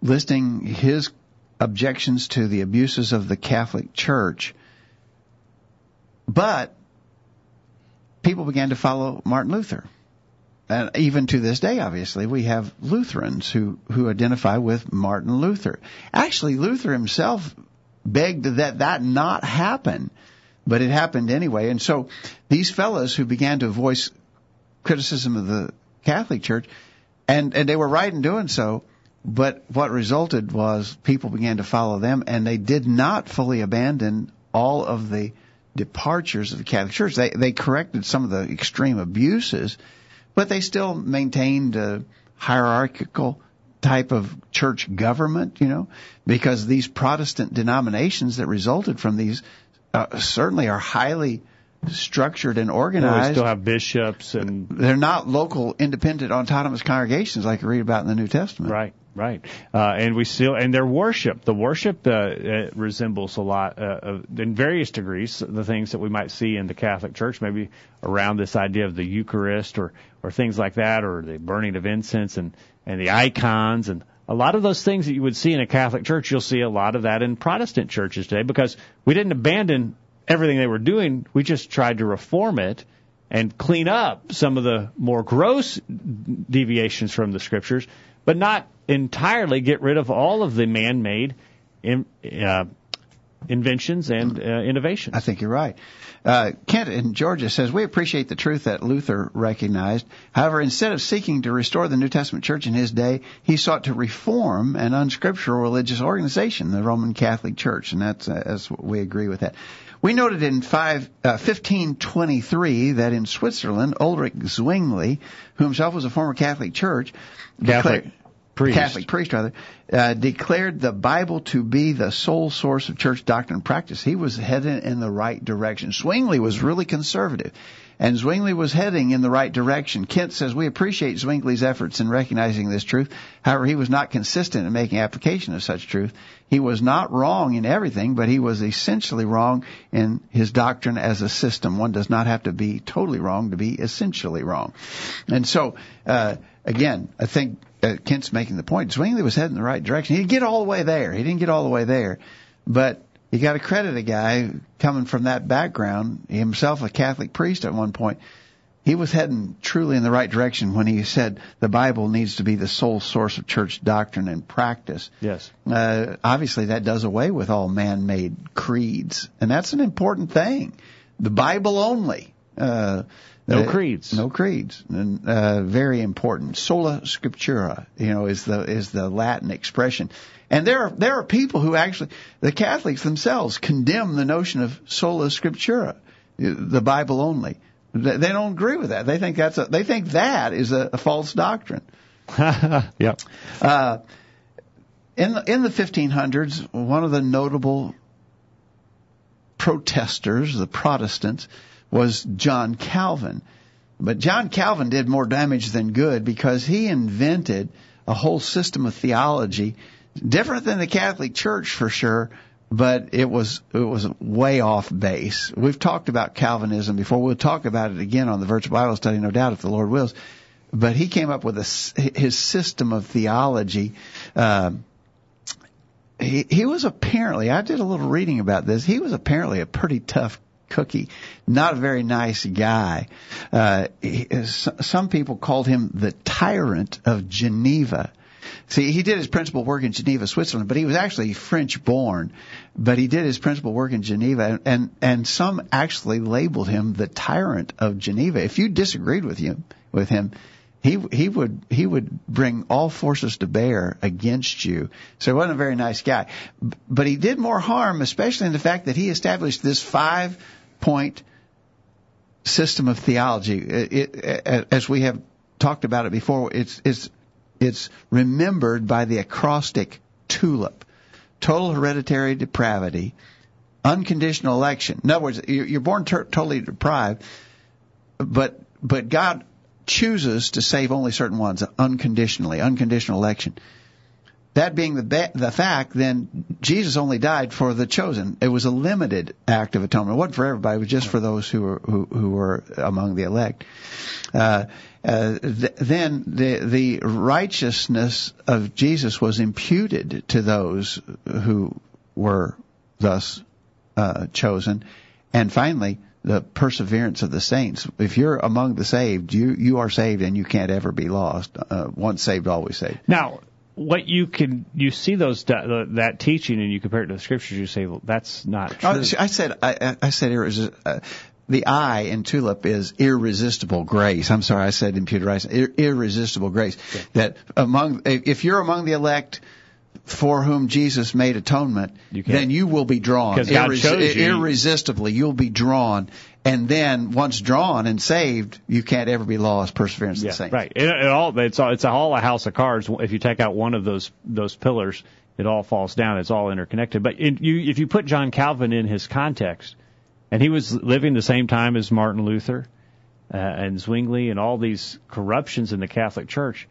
listing his objections to the abuses of the Catholic Church. But people began to follow Martin Luther. And even to this day, obviously, we have Lutherans who, who identify with Martin Luther. Actually, Luther himself begged that that not happen, but it happened anyway. And so these fellows who began to voice criticism of the Catholic Church, and, and they were right in doing so, but what resulted was people began to follow them, and they did not fully abandon all of the departures of the Catholic Church. They they corrected some of the extreme abuses, but they still maintained a hierarchical type of church government, you know, because these Protestant denominations that resulted from these uh, certainly are highly structured and organized. We still have bishops and they're not local, independent, autonomous congregations like you read about in the New Testament. Right, right. Uh, and we still and their worship, the worship uh, uh, resembles a lot, uh, in various degrees, the things that we might see in the Catholic Church, maybe around this idea of the Eucharist or or things like that, or the burning of incense and and the icons and a lot of those things that you would see in a Catholic church, you'll see a lot of that in Protestant churches today because we didn't abandon everything they were doing. We just tried to reform it and clean up some of the more gross deviations from the scriptures, but not entirely get rid of all of the man-made in, uh, inventions and uh, innovations. I think you're right. Uh, Kent in Georgia says, We appreciate the truth that Luther recognized. However, instead of seeking to restore the New Testament church in his day, he sought to reform an unscriptural religious organization, the Roman Catholic Church, and that's, uh, we agree with that. We noted in five, uh, 1523 that in Switzerland, Ulrich Zwingli, who himself was a former Catholic church, Catholic declared, priest. Catholic priest rather, uh, declared the Bible to be the sole source of church doctrine and practice. He was heading in the right direction. Zwingli was really conservative. And Zwingli was heading in the right direction. Kent says, we appreciate Zwingli's efforts in recognizing this truth. However, he was not consistent in making application of such truth. He was not wrong in everything, but he was essentially wrong in his doctrine as a system. One does not have to be totally wrong to be essentially wrong. And so, uh, again, I think uh, Kent's making the point. Zwingli was heading in the right direction. He didn't get all the way there. He didn't get all the way there, but you got to credit a guy coming from that background, himself a Catholic priest at one point. He was heading truly in the right direction when he said the Bible needs to be the sole source of church doctrine and practice. Yes. Uh, obviously, that does away with all man-made creeds, and that's an important thing. The Bible only. Uh, no creeds. No creeds. And, uh, very important. Sola scriptura, you know, is the is the Latin expression. And there are there are people who actually the Catholics themselves condemn the notion of sola scriptura, the Bible only. They don't agree with that. They think that's a they think that is a, a false doctrine. yep. Uh, in the, in the 1500s, one of the notable protesters, the Protestants, was John Calvin. But John Calvin did more damage than good because he invented a whole system of theology different than the Catholic Church for sure, but it was it was way off base. We've talked about Calvinism before. We'll talk about it again on the virtual Bible study, no doubt, if the Lord wills. But he came up with a, his system of theology. Uh, he, he was apparently, I did a little reading about this. He was apparently a pretty tough cookie, not a very nice guy. Uh, he, some people called him the tyrant of Geneva. See, he did his principal work in Geneva, Switzerland, but he was actually French born. But he did his principal work in Geneva, and and some actually labeled him the tyrant of Geneva. If you disagreed with him, with him, he he would he would bring all forces to bear against you. So he wasn't a very nice guy, but he did more harm, especially in the fact that he established this five point system of theology. It, it, as we have talked about it before, it's it's it's remembered by the acrostic TULIP. Total hereditary depravity, unconditional election. In other words, you're born ter- totally deprived, but but God chooses to save only certain ones unconditionally, unconditional election. That being the be- the fact, then Jesus only died for the chosen. It was a limited act of atonement. It wasn't for everybody. It was just for those who were who, who were among the elect. Uh, uh, th- then the the righteousness of Jesus was imputed to those who were thus uh, chosen, and finally the perseverance of the saints. If you're among the saved, you you are saved, and you can't ever be lost. Uh, once saved, always saved. Now, what you can you see those that teaching and you compare it to the scriptures, you say well, that's not true. I said I, I said. Uh, the I in tulip is irresistible grace. I'm sorry, I said imputed Ir- irresistible grace. Okay. That among, if you're among the elect, for whom Jesus made atonement, you then you will be drawn Irres- you. irresistibly. You'll be drawn, and then once drawn and saved, you can't ever be lost. Perseverance yeah, the same. Right. It, it all it's all, it's all a house of cards. If you take out one of those those pillars, it all falls down. It's all interconnected. But in, you, if you put John Calvin in his context, and he was living the same time as Martin Luther uh, and Zwingli and all these corruptions in the Catholic Church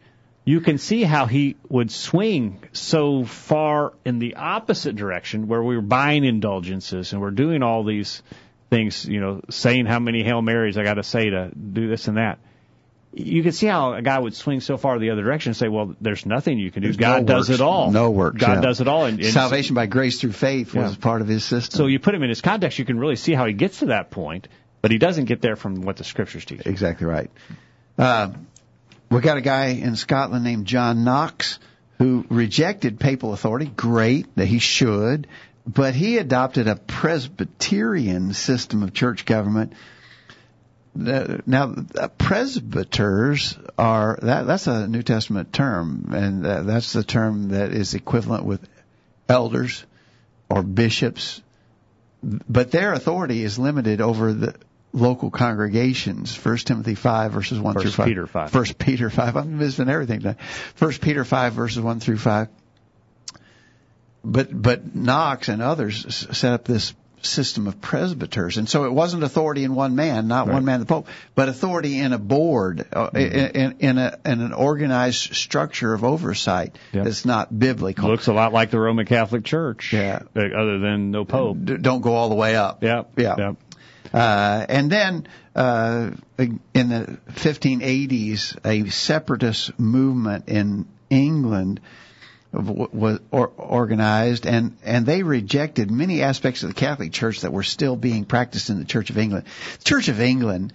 you can see how he would swing so far in the opposite direction where we were buying indulgences and we're doing all these things, you know, saying how many Hail Marys I got to say to do this and that. You can see how a guy would swing so far the other direction and say, well, there's nothing you can do. There's God no does it all. No work. God yeah. does it all. And, and Salvation by grace through faith was yeah. part of his system. So you put him in his context, you can really see how he gets to that point, but he doesn't get there from what the scriptures teach. Exactly right. Uh, we got a guy in Scotland named John Knox who rejected papal authority. Great that he should, but he adopted a Presbyterian system of church government. Now, presbyters are that that's a New Testament term, and that's the term that is equivalent with elders or bishops, but their authority is limited over the local congregations. First Timothy five verses one First through five. Peter five. First Peter five. I'm missing everything. First Peter five verses one through five. But but Knox and others set up this system of presbyters, and so it wasn't authority in one man, not right. one man, the Pope, but authority in a board, uh, mm-hmm. in, in, a in an organized structure of oversight yep. that's not biblical. Looks a lot like the Roman Catholic Church. Yeah. Other than no Pope. Don't go all the way up. Yeah. Yeah. Yep. Uh, and then uh, in the 1580s, a separatist movement in England was organized, and and they rejected many aspects of the Catholic Church that were still being practiced in the Church of England. The Church of England.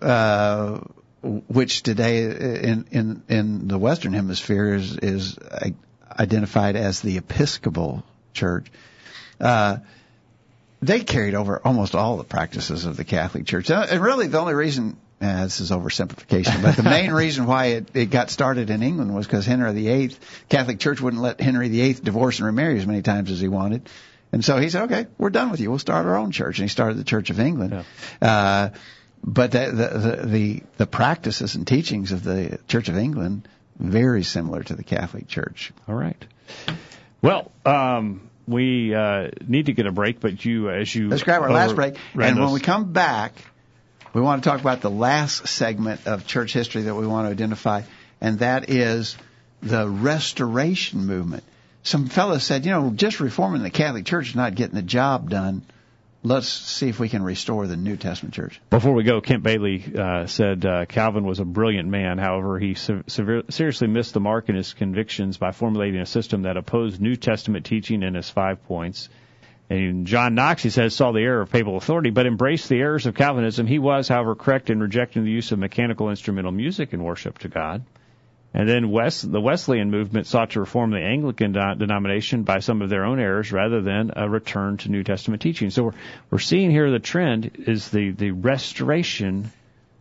Uh, which today in in in the Western Hemisphere is is identified as the Episcopal Church. Uh, they carried over almost all the practices of the Catholic Church. Uh, and really, the only reason uh, this is oversimplification, but the main reason why it, it got started in England was because Henry VIII, Catholic Church wouldn't let Henry VIII divorce and remarry as many times as he wanted. And so he said, okay, we're done with you. We'll start our own church. And he started the Church of England. Yeah. Uh, but the, the, the, the practices and teachings of the Church of England very similar to the Catholic Church. All right. Well, um, we uh, need to get a break, but you, as you Let's grab our last break. And when we come back, we want to talk about the last segment of church history that we want to identify, and that is the restoration movement. Some fellows said, you know, just reforming the Catholic Church is not getting the job done. Let's see if we can restore the New Testament church. Before we go, Kent Bailey uh, said uh, Calvin was a brilliant man. However, he se- sever- seriously missed the mark in his convictions by formulating a system that opposed New Testament teaching in his five points. And John Knox, he says, saw the error of papal authority, but embraced the errors of Calvinism. He was, however, correct in rejecting the use of mechanical instrumental music in worship to God. And then West, the Wesleyan movement sought to reform the Anglican de- denomination by some of their own errors rather than a return to New Testament teaching. So we're, we're seeing here the trend is the, the restoration,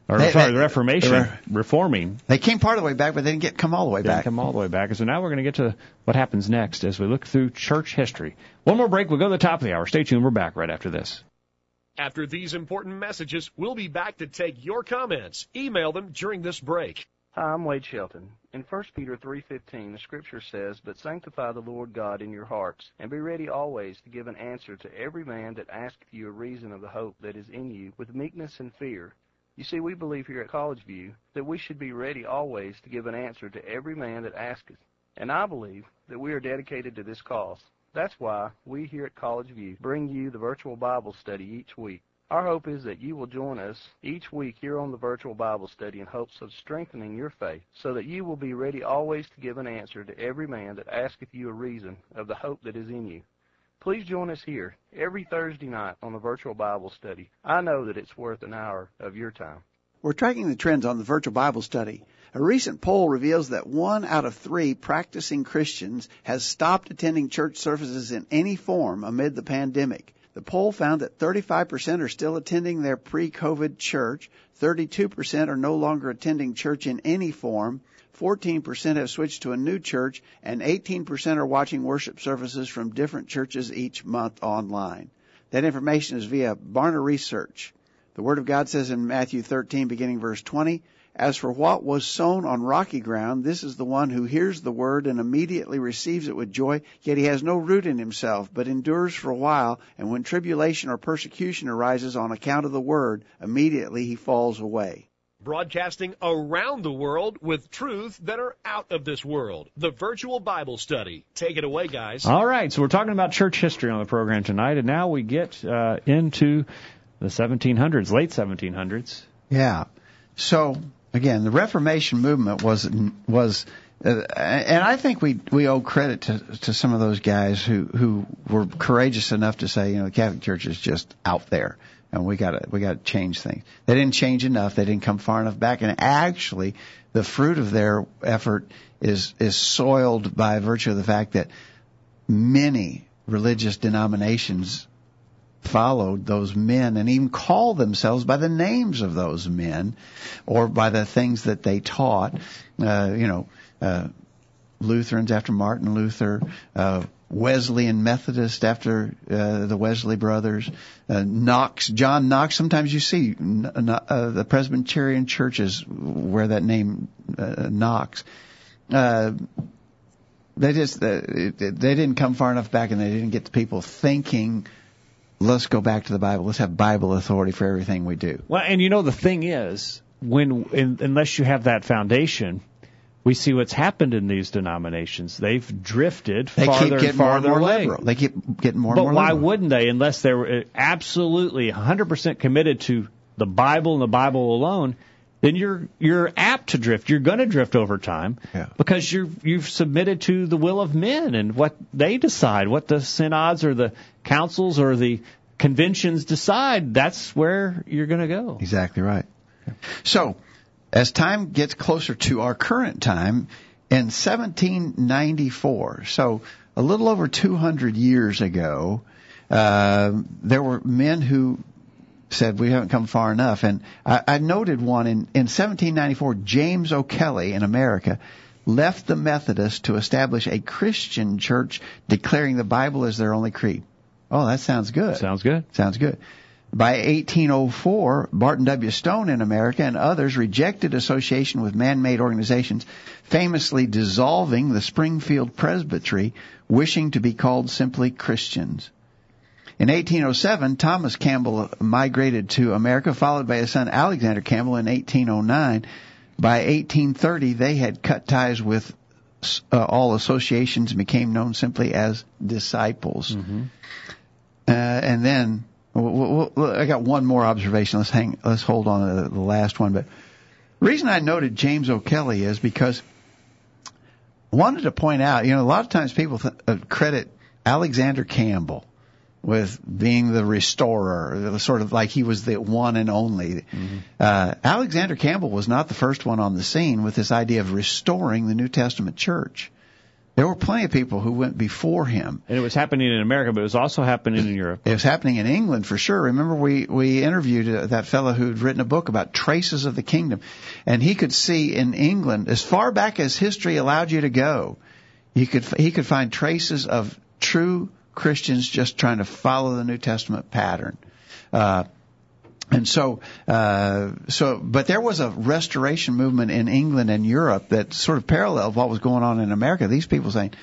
or They- sorry, they- the Reformation, they were- reforming. They came part of the way back, but they didn't get come all the way they back. Didn't back. come all the way back. And so now we're going to get to what happens next as we look through church history. One more break. We'll go to the top of the hour. Stay tuned. We're back right after this. After these important messages, we'll be back to take your comments. Email them during this break. Hi, I'm Wade Shelton. In 1 Peter 3:15, the scripture says, "But sanctify the Lord God in your hearts, and be ready always to give an answer to every man that asketh you a reason of the hope that is in you, with meekness and fear." You see, we believe here at College View that we should be ready always to give an answer to every man that asketh. And I believe that we are dedicated to this cause. That's why we here at College View bring you the virtual Bible study each week. Our hope is that you will join us each week here on the virtual Bible study in hopes of strengthening your faith so that you will be ready always to give an answer to every man that asketh you a reason of the hope that is in you. Please join us here every Thursday night on the virtual Bible study. I know that it's worth an hour of your time. We're tracking the trends on the virtual Bible study. A recent poll reveals that one out of three practicing Christians has stopped attending church services in any form amid the pandemic. The poll found that 35% are still attending their pre-COVID church, 32% are no longer attending church in any form, 14% have switched to a new church, and 18% are watching worship services from different churches each month online. That information is via Barna Research. The Word of God says in Matthew 13, beginning verse 20, As for what was sown on rocky ground, this is the one who hears the word and immediately receives it with joy, yet he has no root in himself, but endures for a while, and when tribulation or persecution arises on account of the word, immediately he falls away. Broadcasting around the world with truths that are out of this world. The virtual Bible study. Take it away, guys. All right, so we're talking about church history on the program tonight, and now we get uh, into the 1700s, late 1700s. Yeah. So again, the Reformation movement was was, uh, and I think we we owe credit to to some of those guys who who were courageous enough to say, you know, the Catholic Church is just out there, and we got to we got to change things. They didn't change enough. They didn't come far enough back, and actually, the fruit of their effort is is soiled by virtue of the fact that many religious denominations followed those men and even called themselves by the names of those men or by the things that they taught. Uh, you know, uh, Lutherans after Martin Luther, uh, Wesleyan Methodist after uh, the Wesley brothers, uh, Knox, John Knox. Sometimes you see uh, the Presbyterian churches where that name uh, Knox. Uh, they just uh, they didn't come far enough back, and they didn't get the people thinking let's go back to the Bible. Let's have Bible authority for everything we do. Well, and you know the thing is, when in, unless you have that foundation, we see what's happened in these denominations. They've drifted they farther and farther more and more away. liberal. They keep getting more but and more why liberal. wouldn't they unless they were uh, absolutely 100% committed to the Bible and the Bible alone? Then you're you're apt to drift. You're going to drift over time Yeah. because you're you've submitted to the will of men and what they decide, what the synods or the councils or the conventions decide. That's where you're going to go. Exactly right. So, as time gets closer to our current time, in 1794, so a little over 200 years ago, uh, there were men who said we haven't come far enough. And I, I noted one in, in 1794, James O'Kelly in America left the Methodists to establish a Christian church declaring the Bible as their only creed. Oh, that sounds good. Sounds good. Sounds good. By 1804, Barton W. Stone in America and others rejected association with man-made organizations, famously dissolving the Springfield Presbytery, wishing to be called simply Christians. In 1807, Thomas Campbell migrated to America, followed by his son Alexander Campbell in 1809. By 1830, they had cut ties with uh, all associations and became known simply as disciples. Mm-hmm. Uh, and then I got one more observation. Let's hang. Let's hold on to the, last one. But the reason I noted James O'Kelly is because I wanted to point out. You know, a lot of times people th- uh, credit Alexander Campbell with being the restorer, sort of like he was the one and only. Mm-hmm. Uh, Alexander Campbell was not the first one on the scene with this idea of restoring the New Testament church. There were plenty of people who went before him. And it was happening in America, but it was also happening in Europe. It was happening in England for sure. Remember, we, we interviewed uh, that fellow who'd written a book about traces of the kingdom. And he could see in England, as far back as history allowed you to go, he could, he could find traces of true Christians just trying to follow the New Testament pattern. Uh, and so, uh, so, but there was a restoration movement in England and Europe that sort of paralleled what was going on in America. These people saying,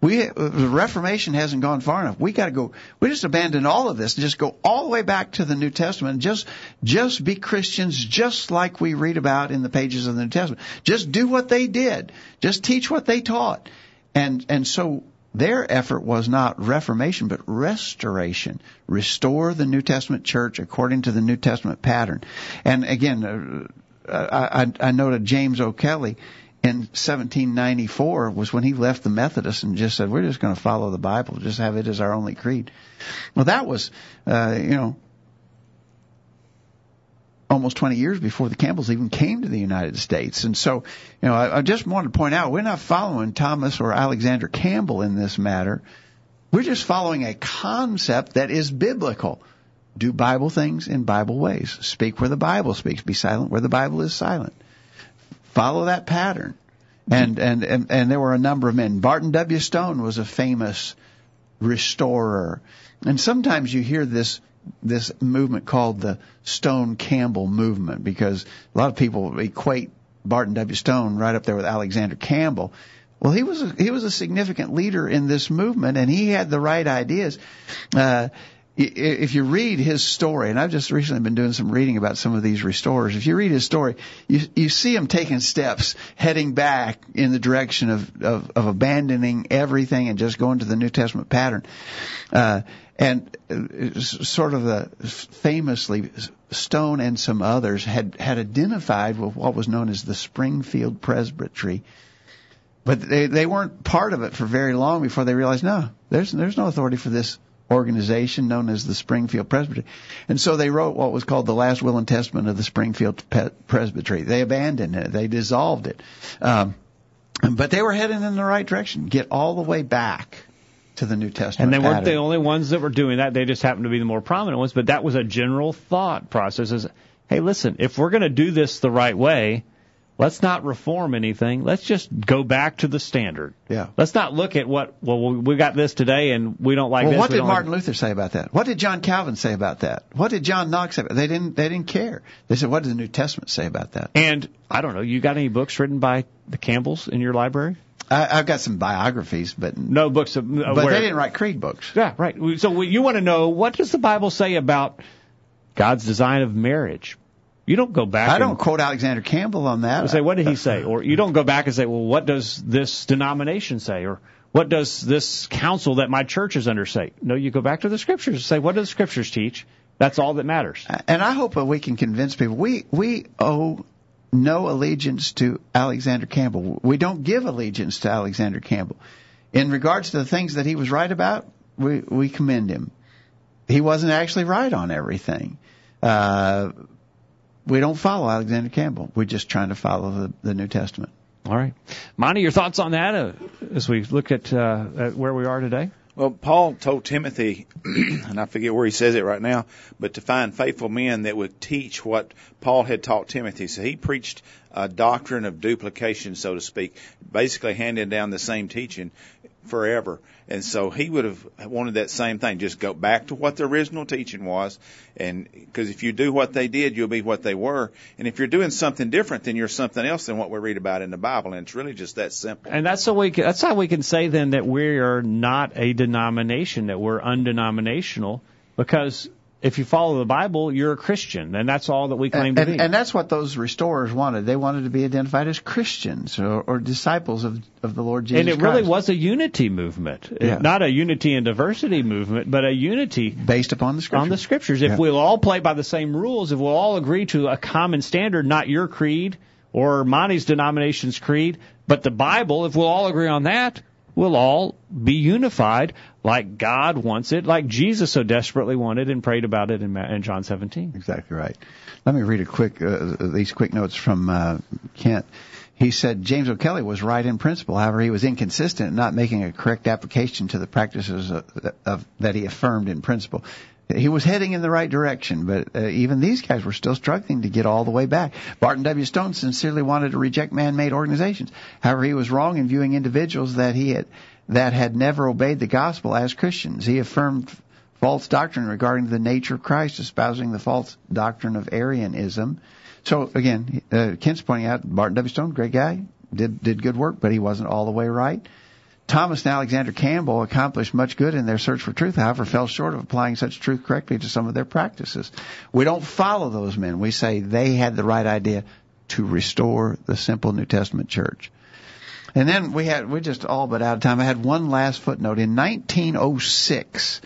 we, the Reformation hasn't gone far enough. We got to go. We just abandon all of this and just go all the way back to the New Testament. And just, just be Christians, just like we read about in the pages of the New Testament. Just do what they did. Just teach what they taught. And and so their effort was not reformation, but restoration. Restore the New Testament church according to the New Testament pattern. And again, uh, I, I noted James O'Kelly in 1794 was when he left the Methodists and just said, "We're just going to follow the Bible, just have it as our only creed." Well, that was, uh, you know, almost 20 years before the Campbells even came to the United States. And so, you know, I, I just wanted to point out we're not following Thomas or Alexander Campbell in this matter. We're just following a concept that is biblical. Do Bible things in Bible ways. Speak where the Bible speaks. Be silent where the Bible is silent. Follow that pattern. And, and, and, and there were a number of men. Barton W. Stone was a famous restorer. And sometimes you hear this this movement called the Stone Campbell movement because a lot of people equate Barton W. Stone right up there with Alexander Campbell. Well, he was a, he was a significant leader in this movement, and he had the right ideas. Uh, if you read his story, and I've just recently been doing some reading about some of these restorers, if you read his story, you you see him taking steps, heading back in the direction of of, of abandoning everything and just going to the New Testament pattern. Uh, and uh, sort of the famously Stone and some others had had identified with what was known as the Springfield Presbytery, but they they weren't part of it for very long before they realized no, there's there's no authority for this organization known as the Springfield Presbytery, and so they wrote what was called the Last Will and Testament of the Springfield Presbytery. They abandoned it, they dissolved it, um, but they were heading in the right direction. Get all the way back to the New Testament. And they weren't the only ones that were doing that. They just happened to be the more prominent ones. But that was a general thought process. Is hey, listen, if we're going to do this the right way, let's not reform anything. Let's just go back to the standard. Yeah. Let's not look at what well we got this today and we don't like well, this. what we did Martin like... Luther say about that? What did John Calvin say about that? What did John Knox say? About They didn't. They didn't care. They said, "What does the New Testament say about that?" And I don't know. You got any books written by the Campbells in your library? I, I've got some biographies, but no books. Of, uh, but where, they didn't write creed books. Yeah, right. So you want to know what does the Bible say about God's design of marriage? You don't go back. I don't quote Alexander Campbell on that. Say what did he say? Or you don't go back and say, well, what does this denomination say? Or what does this council that my church is under say? No, you go back to the scriptures and say, what do the scriptures teach? That's all that matters. And I hope that we can convince people we we owe no allegiance to Alexander Campbell. We don't give allegiance to Alexander Campbell. In regards to the things that he was right about, we, we commend him. He wasn't actually right on everything. Uh, we don't follow Alexander Campbell. We're just trying to follow the, the New Testament. All right. Monty, your thoughts on that uh, as we look at, uh, at where we are today? Well, Paul told Timothy, and I forget where he says it right now, but to find faithful men that would teach what Paul had taught Timothy. So he preached a doctrine of duplication, so to speak, basically handing down the same teaching. forever. And so he would have wanted that same thing. Just go back to what the original teaching was. And because if you do what they did, you'll be what they were. And if you're doing something different, then you're something else than what we read about in the Bible. And it's really just that simple. And that's how we can, that's how we can say then that we are not a denomination, that we're undenominational, because if you follow the Bible, you're a Christian, and that's all that we claim and, to and, be. and that's what those restorers wanted. They wanted to be identified as Christians or, or disciples of, of the Lord Jesus and it Christ. really was a unity movement, Yeah. not a unity and diversity movement, but a unity based upon the scriptures. on the scriptures. If Yeah. we'll all play by the same rules, if we'll all agree to a common standard, not your creed or Monty's denomination's creed, but the Bible, if we'll all agree on that, we'll all be unified like God wants it, like Jesus so desperately wanted and prayed about it in, in John 17. Exactly right. Let me read a quick uh, these quick notes from uh, Kent. He said James O'Kelly was right in principle. However, he was inconsistent in not making a correct application to the practices of, of, that he affirmed in principle. He was heading in the right direction, but uh, even these guys were still struggling to get all the way back. Barton W. Stone sincerely wanted to reject man-made organizations. However, he was wrong in viewing individuals that he had that had never obeyed the gospel as Christians. He affirmed false doctrine regarding the nature of Christ, espousing the false doctrine of Arianism. So again, uh, Kent's pointing out Barton W. Stone, great guy, did did good work, but he wasn't all the way right. Thomas and Alexander Campbell accomplished much good in their search for truth, however, fell short of applying such truth correctly to some of their practices. We don't follow those men. We say they had the right idea to restore the simple New Testament church. And then we had, we're just all but out of time. I had one last footnote. In 1906,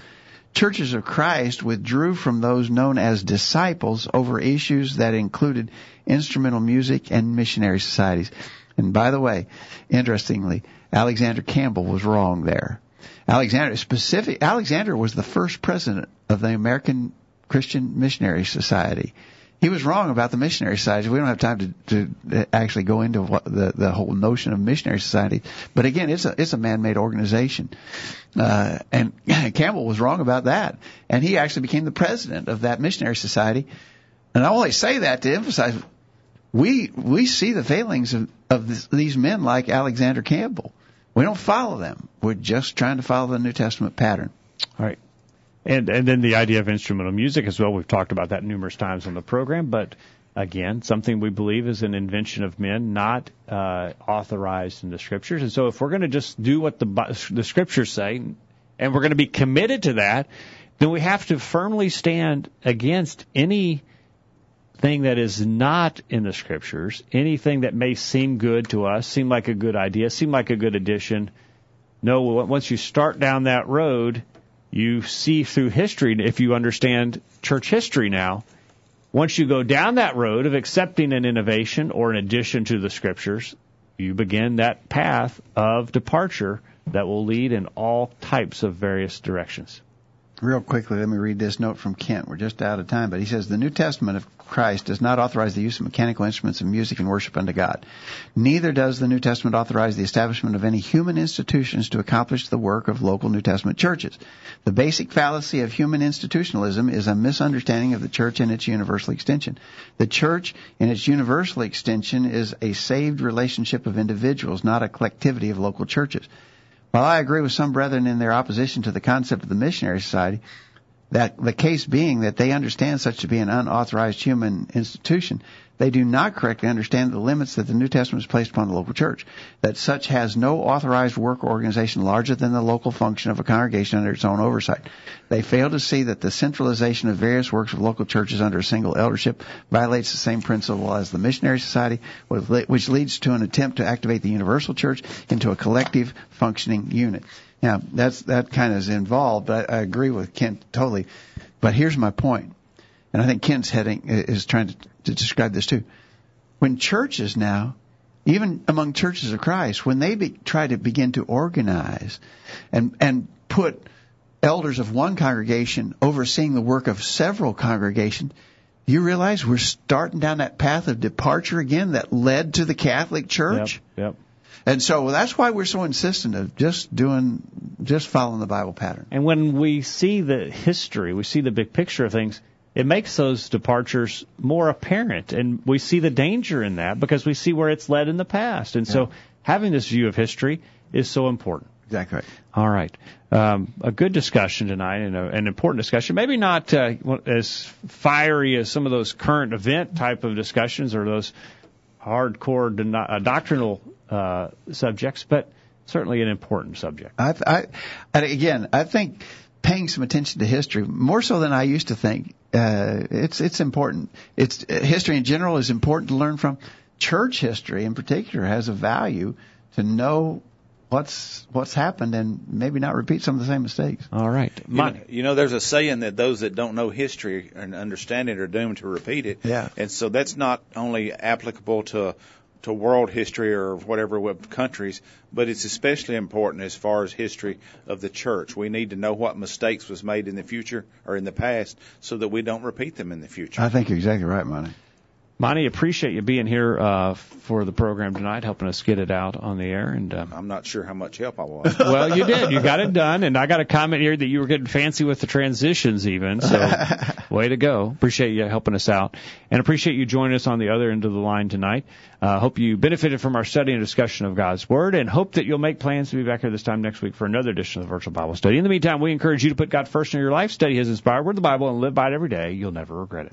Churches of Christ withdrew from those known as disciples over issues that included instrumental music and missionary societies. And by the way, interestingly, Alexander Campbell was wrong there. Alexander specific Alexander was the first president of the American Christian Missionary Society. He was wrong about the missionary society. We don't have time to, to actually go into what the the whole notion of missionary society. But again, it's a it's a man-made organization, uh, and Campbell was wrong about that. And he actually became the president of that missionary society. And I only say that to emphasize we we see the failings of, of this, these men like Alexander Campbell. We don't follow them. We're just trying to follow the New Testament pattern. All right. And and then the idea of instrumental music as well. We've talked about that numerous times on the program, but again, something we believe is an invention of men, not uh, authorized in the scriptures. And so, if we're going to just do what the the scriptures say, and we're going to be committed to that, then we have to firmly stand against any thing that is not in the scriptures, anything that may seem good to us, seem like a good idea, seem like a good addition. No, once you start down that road, you see through history, if you understand church history now, once you go down that road of accepting an innovation or an addition to the scriptures, you begin that path of departure that will lead in all types of various directions. Real quickly, let me read this note from Kent. We're just out of time, but he says the New Testament of Christ does not authorize the use of mechanical instruments of music and worship unto God. Neither does the New Testament authorize the establishment of any human institutions to accomplish the work of local New Testament churches. The basic fallacy of human institutionalism is a misunderstanding of the church and its universal extension. The church in its universal extension is a saved relationship of individuals, not a collectivity of local churches. While I agree with some brethren in their opposition to the concept of the missionary society, that the case being that they understand such to be an unauthorized human institution, they do not correctly understand the limits that the New Testament has placed upon the local church. That such has no authorized work or organization larger than the local function of a congregation under its own oversight. They fail to see that the centralization of various works of local churches under a single eldership violates the same principle as the missionary society, which leads to an attempt to activate the universal church into a collective functioning unit. Now, that's, that kind of is involved, but I, I agree with Kent totally. But here's my point, and I think Kent's heading is trying to, to describe this too. When churches now, even among churches of Christ, when they be, try to begin to organize and and put elders of one congregation overseeing the work of several congregations, you realize we're starting down that path of departure again that led to the Catholic Church. Yep. yep. And so that's why we're so insistent of just doing, just following the Bible pattern. And when we see the history, we see the big picture of things, it makes those departures more apparent. And we see the danger in that because we see where it's led in the past. And so having this view of history is so important. Exactly right. All right. Um, a good discussion tonight and a, an important discussion. Maybe not uh, as fiery as some of those current event type of discussions or those hardcore do- uh, doctrinal uh, subjects, but certainly an important subject. I, I, and again, I think paying some attention to history more so than I used to think. Uh, it's it's important. It's history in general is important to learn from. Church history in particular has a value to know what's what's happened and maybe not repeat some of the same mistakes. All right. You know, you know, there's a saying that those that don't know history and understand it are doomed to repeat it. Yeah. And so that's not only applicable to to world history or whatever with countries, but it's especially important as far as history of the church. We need to know what mistakes was made in the future or in the past so that we don't repeat them in the future. I think you're exactly right, Monty. Monty, appreciate you being here uh, for the program tonight, helping us get it out on the air. And um, I'm not sure how much help I was. well, you did. You got it done. And I got a comment here that you were getting fancy with the transitions, even. So, way to go. Appreciate you helping us out, and appreciate you joining us on the other end of the line tonight. Uh, hope you benefited from our study and discussion of God's Word, and hope that you'll make plans to be back here this time next week for another edition of the Virtual Bible Study. In the meantime, we encourage you to put God first in your life, study His inspired Word, the Bible, and live by it every day. You'll never regret it.